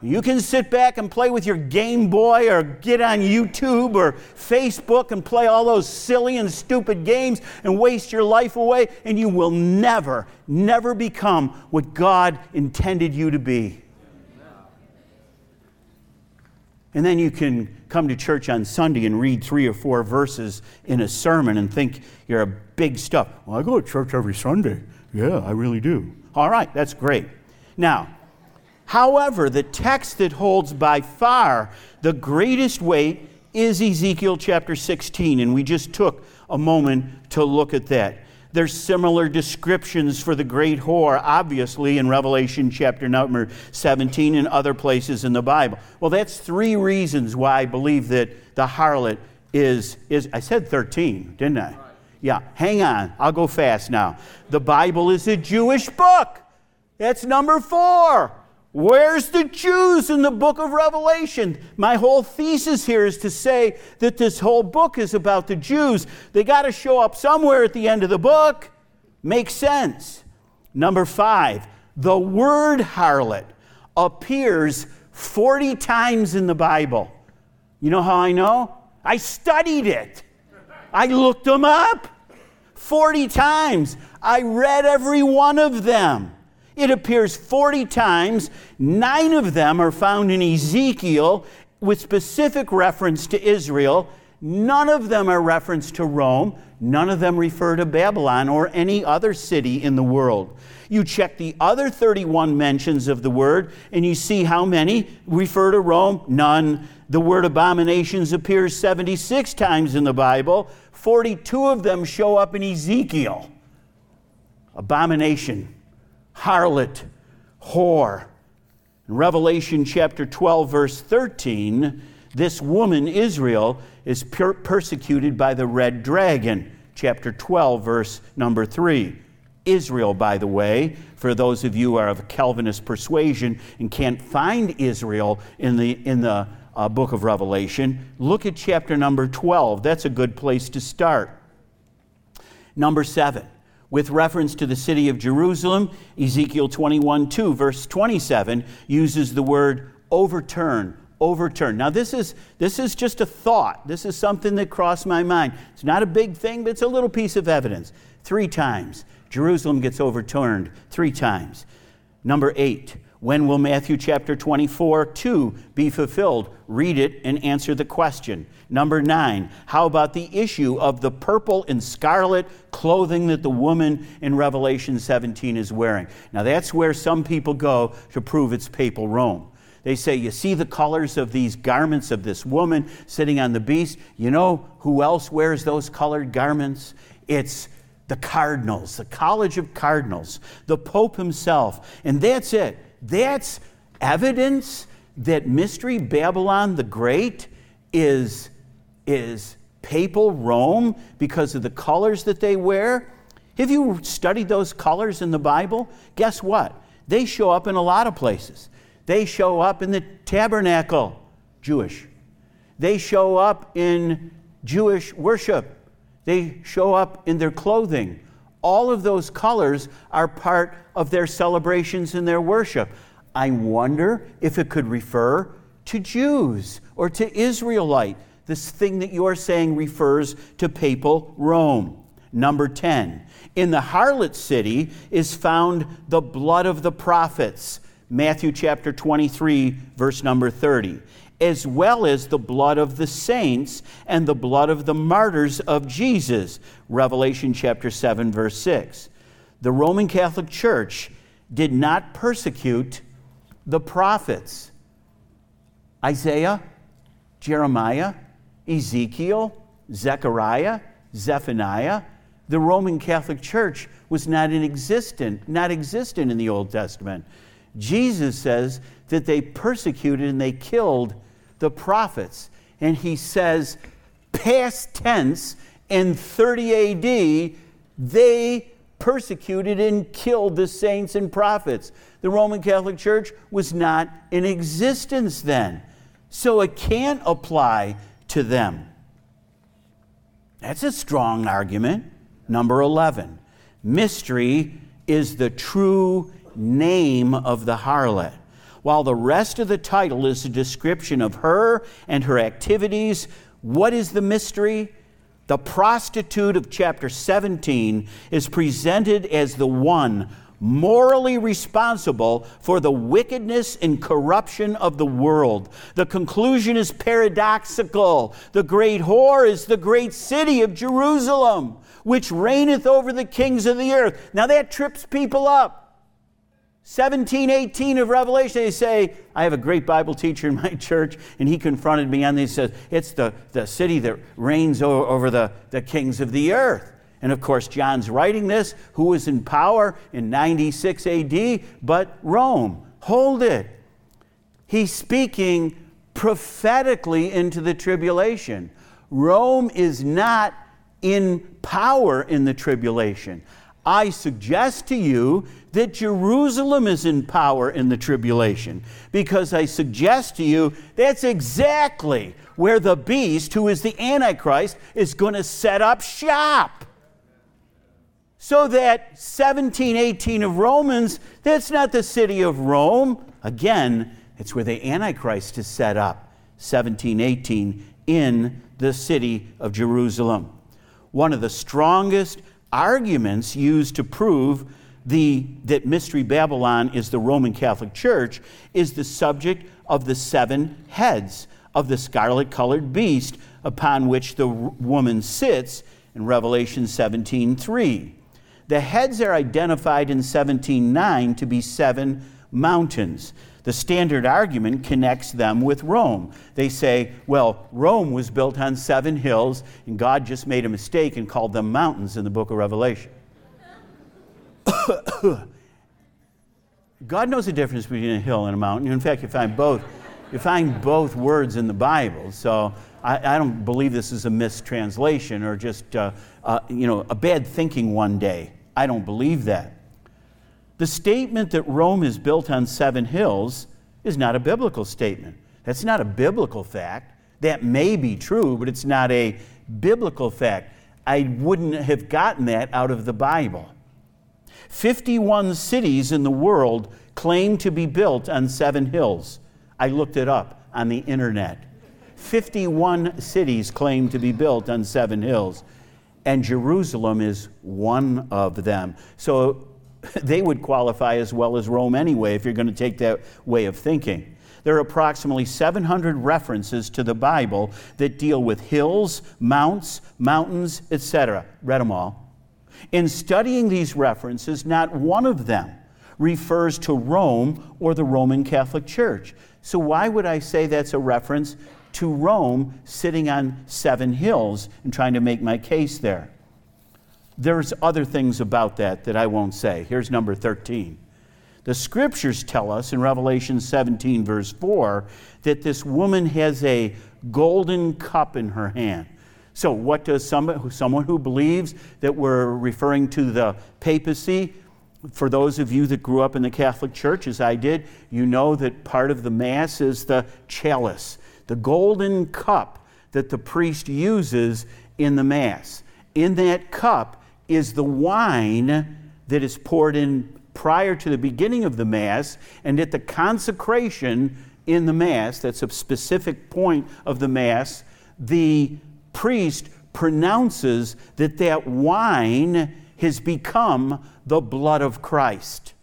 You can sit back and play with your Game Boy or get on YouTube or Facebook and play all those silly and stupid games and waste your life away, and you will never, never become what God intended you to be. And then you can come to church on Sunday and read three or four verses in a sermon and think you're a big stuff. Well, I go to church every Sunday. Yeah, I really do. All right, that's great. Now, However, the text that holds by far the greatest weight is Ezekiel chapter 16, and we just took a moment to look at that. There's similar descriptions for the great whore, obviously, in Revelation chapter number 17 and other places in the Bible. Well, that's three reasons why I believe that the harlot is, is I said 13, didn't I? Yeah, hang on. I'll go fast now. The Bible is a Jewish book. That's number four. Where's the Jews in the book of Revelation? My whole thesis here is to say that this whole book is about the Jews. They got to show up somewhere at the end of the book. Makes sense. Number five, the word harlot appears 40 times in the Bible. You know how I know? I studied it, I looked them up 40 times. I read every one of them. It appears 40 times. Nine of them are found in Ezekiel with specific reference to Israel. None of them are reference to Rome. None of them refer to Babylon or any other city in the world. You check the other 31 mentions of the word, and you see how many refer to Rome? None. The word abominations appears 76 times in the Bible. 42 of them show up in Ezekiel. Abomination harlot, whore. In Revelation chapter 12, verse 13, this woman, Israel, is per- persecuted by the red dragon. Chapter 12, verse number 3. Israel, by the way, for those of you who are of Calvinist persuasion and can't find Israel in the, in the uh, book of Revelation, look at chapter number 12. That's a good place to start. Number 7 with reference to the city of Jerusalem, Ezekiel 21 2, verse 27, uses the word overturn. Overturn. Now, this is, this is just a thought. This is something that crossed my mind. It's not a big thing, but it's a little piece of evidence. Three times. Jerusalem gets overturned. Three times. Number eight. When will Matthew chapter 24, 2 be fulfilled? Read it and answer the question. Number nine, how about the issue of the purple and scarlet clothing that the woman in Revelation 17 is wearing? Now, that's where some people go to prove it's papal Rome. They say, You see the colors of these garments of this woman sitting on the beast? You know who else wears those colored garments? It's the cardinals, the College of Cardinals, the Pope himself. And that's it. That's evidence that Mystery Babylon the Great is, is papal Rome because of the colors that they wear. Have you studied those colors in the Bible? Guess what? They show up in a lot of places. They show up in the tabernacle, Jewish. They show up in Jewish worship. They show up in their clothing. All of those colors are part of their celebrations and their worship. I wonder if it could refer to Jews or to Israelite. This thing that you're saying refers to papal Rome. Number 10. In the harlot city is found the blood of the prophets. Matthew chapter 23, verse number 30 as well as the blood of the saints and the blood of the martyrs of Jesus. Revelation chapter 7, verse 6. The Roman Catholic Church did not persecute the prophets. Isaiah, Jeremiah, Ezekiel, Zechariah, Zephaniah, the Roman Catholic Church was not in existent, not existent in the Old Testament. Jesus says that they persecuted and they killed the prophets. And he says, past tense, in 30 AD, they persecuted and killed the saints and prophets. The Roman Catholic Church was not in existence then. So it can't apply to them. That's a strong argument. Number 11 mystery is the true name of the harlot while the rest of the title is a description of her and her activities. What is the mystery? The prostitute of chapter 17 is presented as the one morally responsible for the wickedness and corruption of the world. The conclusion is paradoxical. The great whore is the great city of Jerusalem, which reigneth over the kings of the earth. Now that trips people up. 17, 18 of Revelation, they say, I have a great Bible teacher in my church, and he confronted me on this. He says, It's the, the city that reigns over, over the, the kings of the earth. And of course, John's writing this. Who was in power in 96 AD? But Rome. Hold it. He's speaking prophetically into the tribulation. Rome is not in power in the tribulation. I suggest to you that Jerusalem is in power in the tribulation because I suggest to you that's exactly where the beast, who is the Antichrist, is going to set up shop. So that 17, 18 of Romans, that's not the city of Rome. Again, it's where the Antichrist is set up. 17, 18 in the city of Jerusalem. One of the strongest arguments used to prove the, that Mystery Babylon is the Roman Catholic Church is the subject of the seven heads of the scarlet colored beast upon which the woman sits in Revelation 17:3. The heads are identified in 17:9 to be seven mountains. The standard argument connects them with Rome. They say, well, Rome was built on seven hills, and God just made a mistake and called them mountains in the book of Revelation. God knows the difference between a hill and a mountain. In fact, you find both, you find both words in the Bible. So I, I don't believe this is a mistranslation or just uh, uh, you know a bad thinking one day. I don't believe that. The statement that Rome is built on seven hills is not a biblical statement. That's not a biblical fact. That may be true, but it's not a biblical fact. I wouldn't have gotten that out of the Bible. 51 cities in the world claim to be built on seven hills. I looked it up on the internet. 51 cities claim to be built on seven hills, and Jerusalem is one of them. So they would qualify as well as Rome anyway, if you're going to take that way of thinking. There are approximately 700 references to the Bible that deal with hills, mounts, mountains, etc. Read them all. In studying these references, not one of them refers to Rome or the Roman Catholic Church. So, why would I say that's a reference to Rome sitting on seven hills and trying to make my case there? There's other things about that that I won't say. Here's number 13. The scriptures tell us in Revelation 17, verse 4, that this woman has a golden cup in her hand. So, what does someone who believes that we're referring to the papacy? For those of you that grew up in the Catholic Church, as I did, you know that part of the Mass is the chalice, the golden cup that the priest uses in the Mass. In that cup is the wine that is poured in prior to the beginning of the Mass, and at the consecration in the Mass, that's a specific point of the Mass, the priest pronounces that that wine has become the blood of Christ.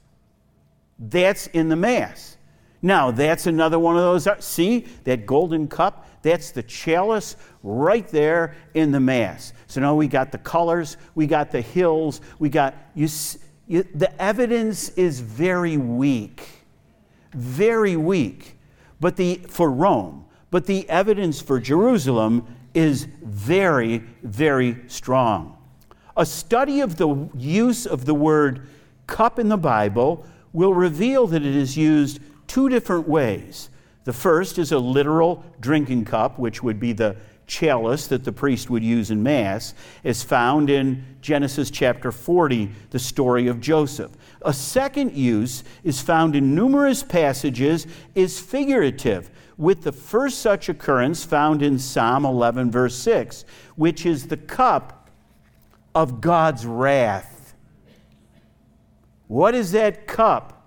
That's in the Mass. Now, that's another one of those. See that golden cup? That's the chalice right there in the Mass. So now we got the colors, we got the hills, we got, you, you, the evidence is very weak. Very weak. But the, for Rome, but the evidence for Jerusalem is very, very strong. A study of the use of the word cup in the Bible will reveal that it is used two different ways. The first is a literal drinking cup, which would be the chalice that the priest would use in Mass, is found in Genesis chapter 40, the story of Joseph. A second use is found in numerous passages, is figurative with the first such occurrence found in Psalm 11, verse 6, which is the cup of God's wrath. What is that cup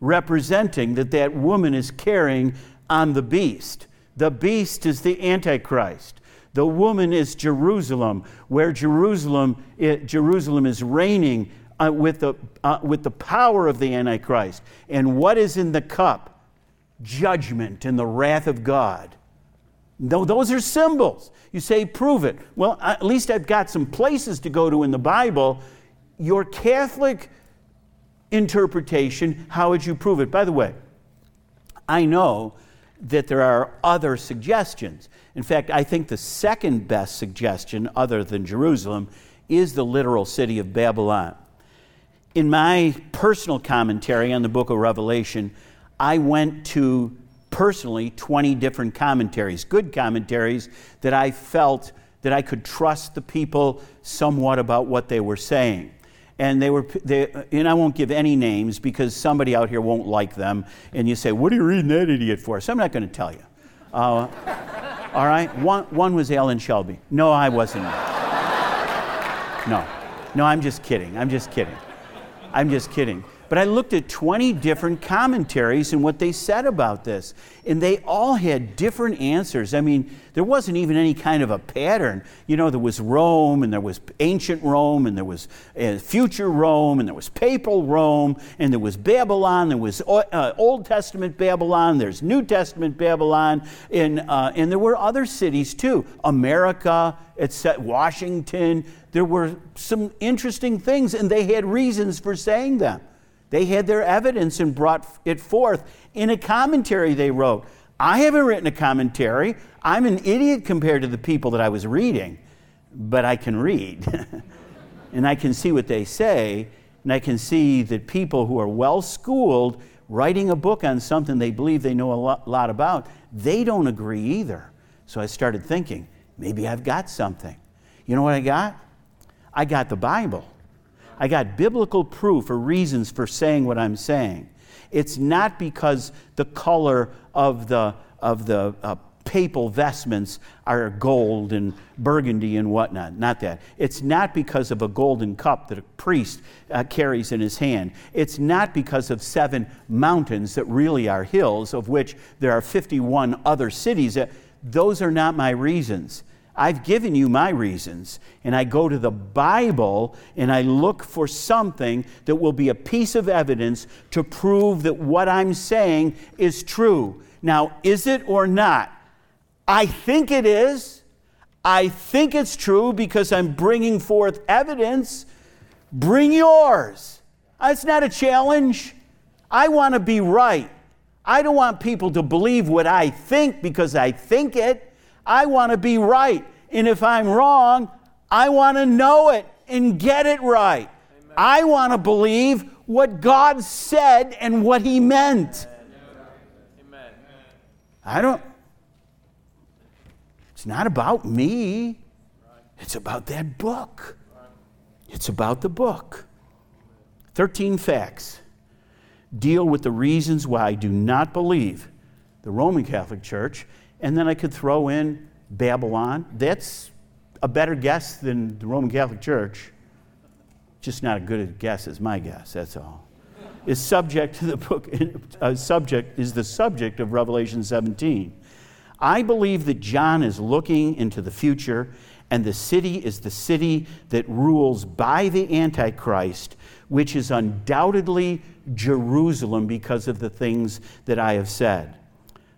representing that that woman is carrying on the beast? The beast is the Antichrist. The woman is Jerusalem, where Jerusalem, it, Jerusalem is reigning uh, with, the, uh, with the power of the Antichrist. And what is in the cup? judgment and the wrath of God. No, those are symbols. You say, prove it. Well, at least I've got some places to go to in the Bible. Your Catholic interpretation, how would you prove it? By the way, I know that there are other suggestions. In fact, I think the second best suggestion, other than Jerusalem, is the literal city of Babylon. In my personal commentary on the book of Revelation, I went to personally 20 different commentaries, good commentaries that I felt that I could trust the people somewhat about what they were saying. And they were, they, and I won't give any names because somebody out here won't like them. And you say, What are you reading that idiot for? So I'm not going to tell you. Uh, all right? One, one was Alan Shelby. No, I wasn't. No. No, I'm just kidding. I'm just kidding. I'm just kidding. But I looked at 20 different commentaries and what they said about this, and they all had different answers. I mean, there wasn't even any kind of a pattern. You know, there was Rome, and there was ancient Rome, and there was uh, future Rome, and there was papal Rome, and there was Babylon, there was uh, Old Testament Babylon, there's New Testament Babylon, and, uh, and there were other cities too. America, it's Washington. There were some interesting things, and they had reasons for saying them. They had their evidence and brought it forth in a commentary they wrote. I haven't written a commentary. I'm an idiot compared to the people that I was reading, but I can read. and I can see what they say, and I can see that people who are well schooled writing a book on something they believe they know a lot about, they don't agree either. So I started thinking, maybe I've got something. You know what I got? I got the Bible. I got biblical proof or reasons for saying what I'm saying. It's not because the color of the, of the uh, papal vestments are gold and burgundy and whatnot. Not that. It's not because of a golden cup that a priest uh, carries in his hand. It's not because of seven mountains that really are hills, of which there are 51 other cities. Those are not my reasons. I've given you my reasons, and I go to the Bible and I look for something that will be a piece of evidence to prove that what I'm saying is true. Now, is it or not? I think it is. I think it's true because I'm bringing forth evidence. Bring yours. It's not a challenge. I want to be right. I don't want people to believe what I think because I think it. I want to be right. And if I'm wrong, I want to know it and get it right. Amen. I want to believe what God said and what He meant. Amen. I don't, it's not about me, it's about that book. It's about the book. 13 facts deal with the reasons why I do not believe the Roman Catholic Church, and then I could throw in Babylon. That's a better guess than the Roman Catholic Church. Just not a good guess as my guess, that's all. Is subject to the book, uh, subject is the subject of Revelation 17. I believe that John is looking into the future, and the city is the city that rules by the Antichrist, which is undoubtedly Jerusalem because of the things that I have said.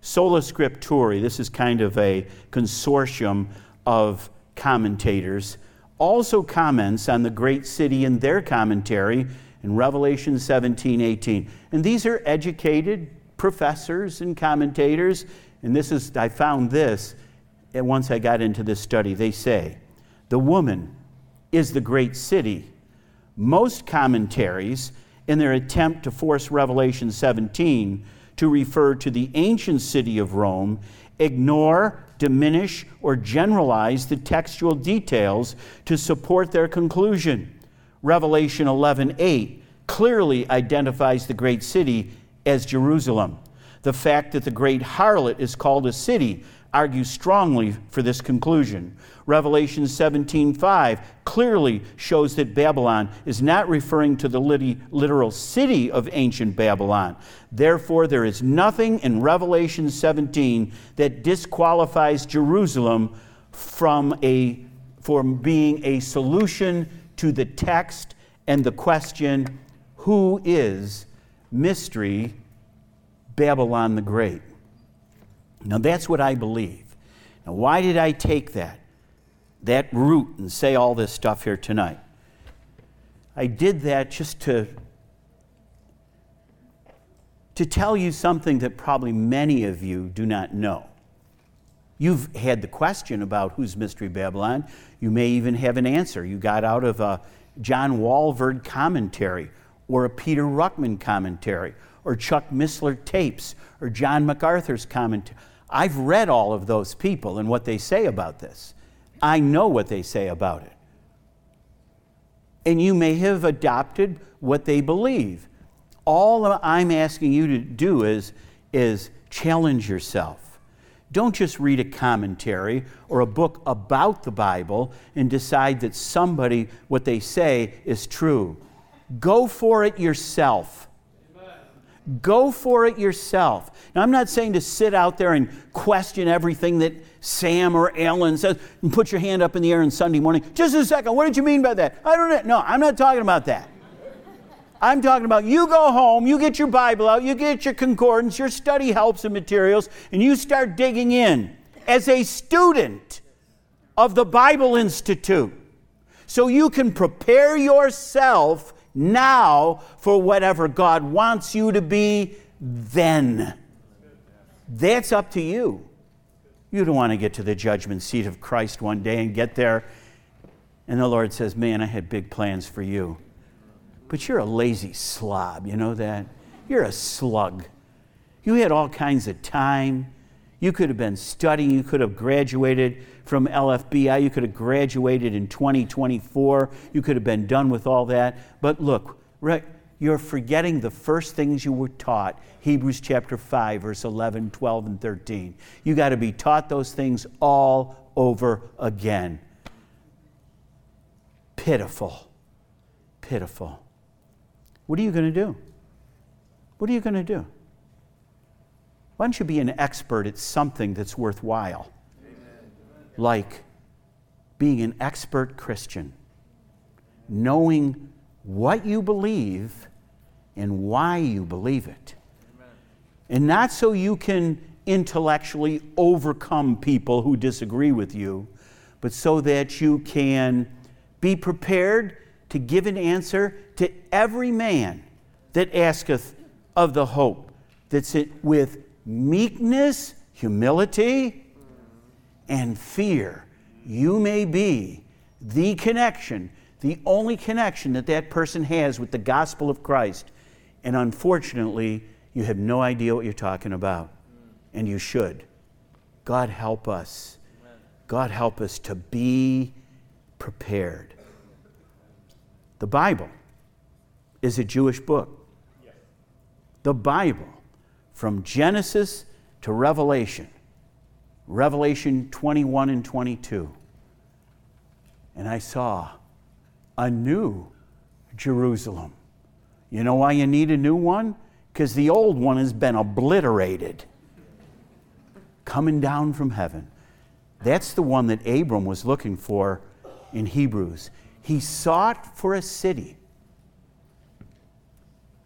Sola Scriptura, this is kind of a consortium of commentators, also comments on the great city in their commentary in Revelation 17 18. And these are educated professors and commentators. And this is, I found this eh, once I got into this study. They say, the woman is the great city. Most commentaries, in their attempt to force Revelation 17, to refer to the ancient city of Rome ignore, diminish, or generalize the textual details to support their conclusion. Revelation 11:8 clearly identifies the great city as Jerusalem. The fact that the great harlot is called a city argues strongly for this conclusion. Revelation 17:5 clearly shows that Babylon is not referring to the literal city of ancient Babylon. Therefore, there is nothing in Revelation 17 that disqualifies Jerusalem from, a, from being a solution to the text and the question who is mystery Babylon the Great? Now, that's what I believe. Now, why did I take that, that root and say all this stuff here tonight? I did that just to, to tell you something that probably many of you do not know. You've had the question about who's Mystery Babylon. You may even have an answer. You got out of a John Walvoord commentary or a Peter Ruckman commentary or Chuck Missler tapes or John MacArthur's commentary. I've read all of those people and what they say about this. I know what they say about it. And you may have adopted what they believe. All I'm asking you to do is, is challenge yourself. Don't just read a commentary or a book about the Bible and decide that somebody, what they say, is true. Go for it yourself. Go for it yourself. Now, I'm not saying to sit out there and question everything that Sam or Alan says and put your hand up in the air on Sunday morning. Just a second, what did you mean by that? I don't know. No, I'm not talking about that. I'm talking about you go home, you get your Bible out, you get your concordance, your study helps and materials, and you start digging in as a student of the Bible Institute so you can prepare yourself now for whatever God wants you to be then. That's up to you. You don't want to get to the judgment seat of Christ one day and get there, and the Lord says, Man, I had big plans for you. But you're a lazy slob, you know that? You're a slug. You had all kinds of time. You could have been studying, you could have graduated from LFBI. You could have graduated in 2024. You could have been done with all that. But look, right, you're forgetting the first things you were taught Hebrews chapter 5, verse 11, 12, and 13. You got to be taught those things all over again. Pitiful. Pitiful. What are you going to do? What are you going to do? Why don't you be an expert at something that's worthwhile? like being an expert Christian, knowing what you believe and why you believe it. And not so you can intellectually overcome people who disagree with you, but so that you can be prepared to give an answer to every man that asketh of the hope that's it with meekness, humility, and fear, you may be the connection the only connection that that person has with the gospel of Christ. And unfortunately, you have no idea what you're talking about. And you should. God help us. God help us to be prepared. The Bible is a Jewish book. The Bible, from Genesis to Revelation, Revelation 21 and 22. And I saw a new Jerusalem. You know why you need a new one? Because the old one has been obliterated. Coming down from heaven. That's the one that Abram was looking for in Hebrews. He sought for a city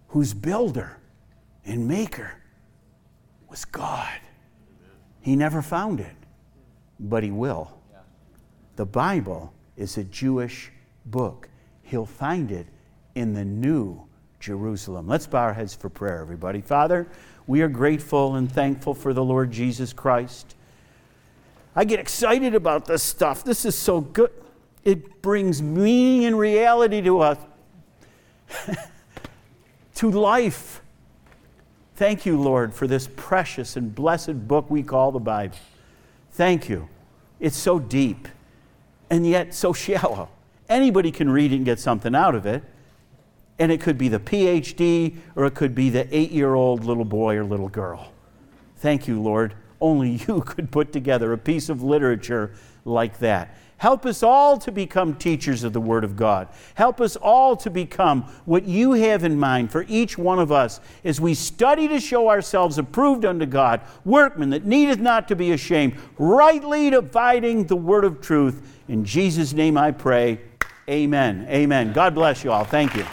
whose builder and maker was God. He never found it, but he will. The Bible is a Jewish book. He'll find it in the new Jerusalem. Let's bow our heads for prayer, everybody. Father, we are grateful and thankful for the Lord Jesus Christ. I get excited about this stuff. This is so good. It brings meaning and reality to us, to life. Thank you, Lord, for this precious and blessed book we call the Bible. Thank you. It's so deep and yet so shallow. Anybody can read it and get something out of it. And it could be the PhD or it could be the eight year old little boy or little girl. Thank you, Lord. Only you could put together a piece of literature like that. Help us all to become teachers of the Word of God. Help us all to become what you have in mind for each one of us as we study to show ourselves approved unto God, workmen that needeth not to be ashamed, rightly dividing the Word of truth. In Jesus' name I pray. Amen. Amen. God bless you all. Thank you.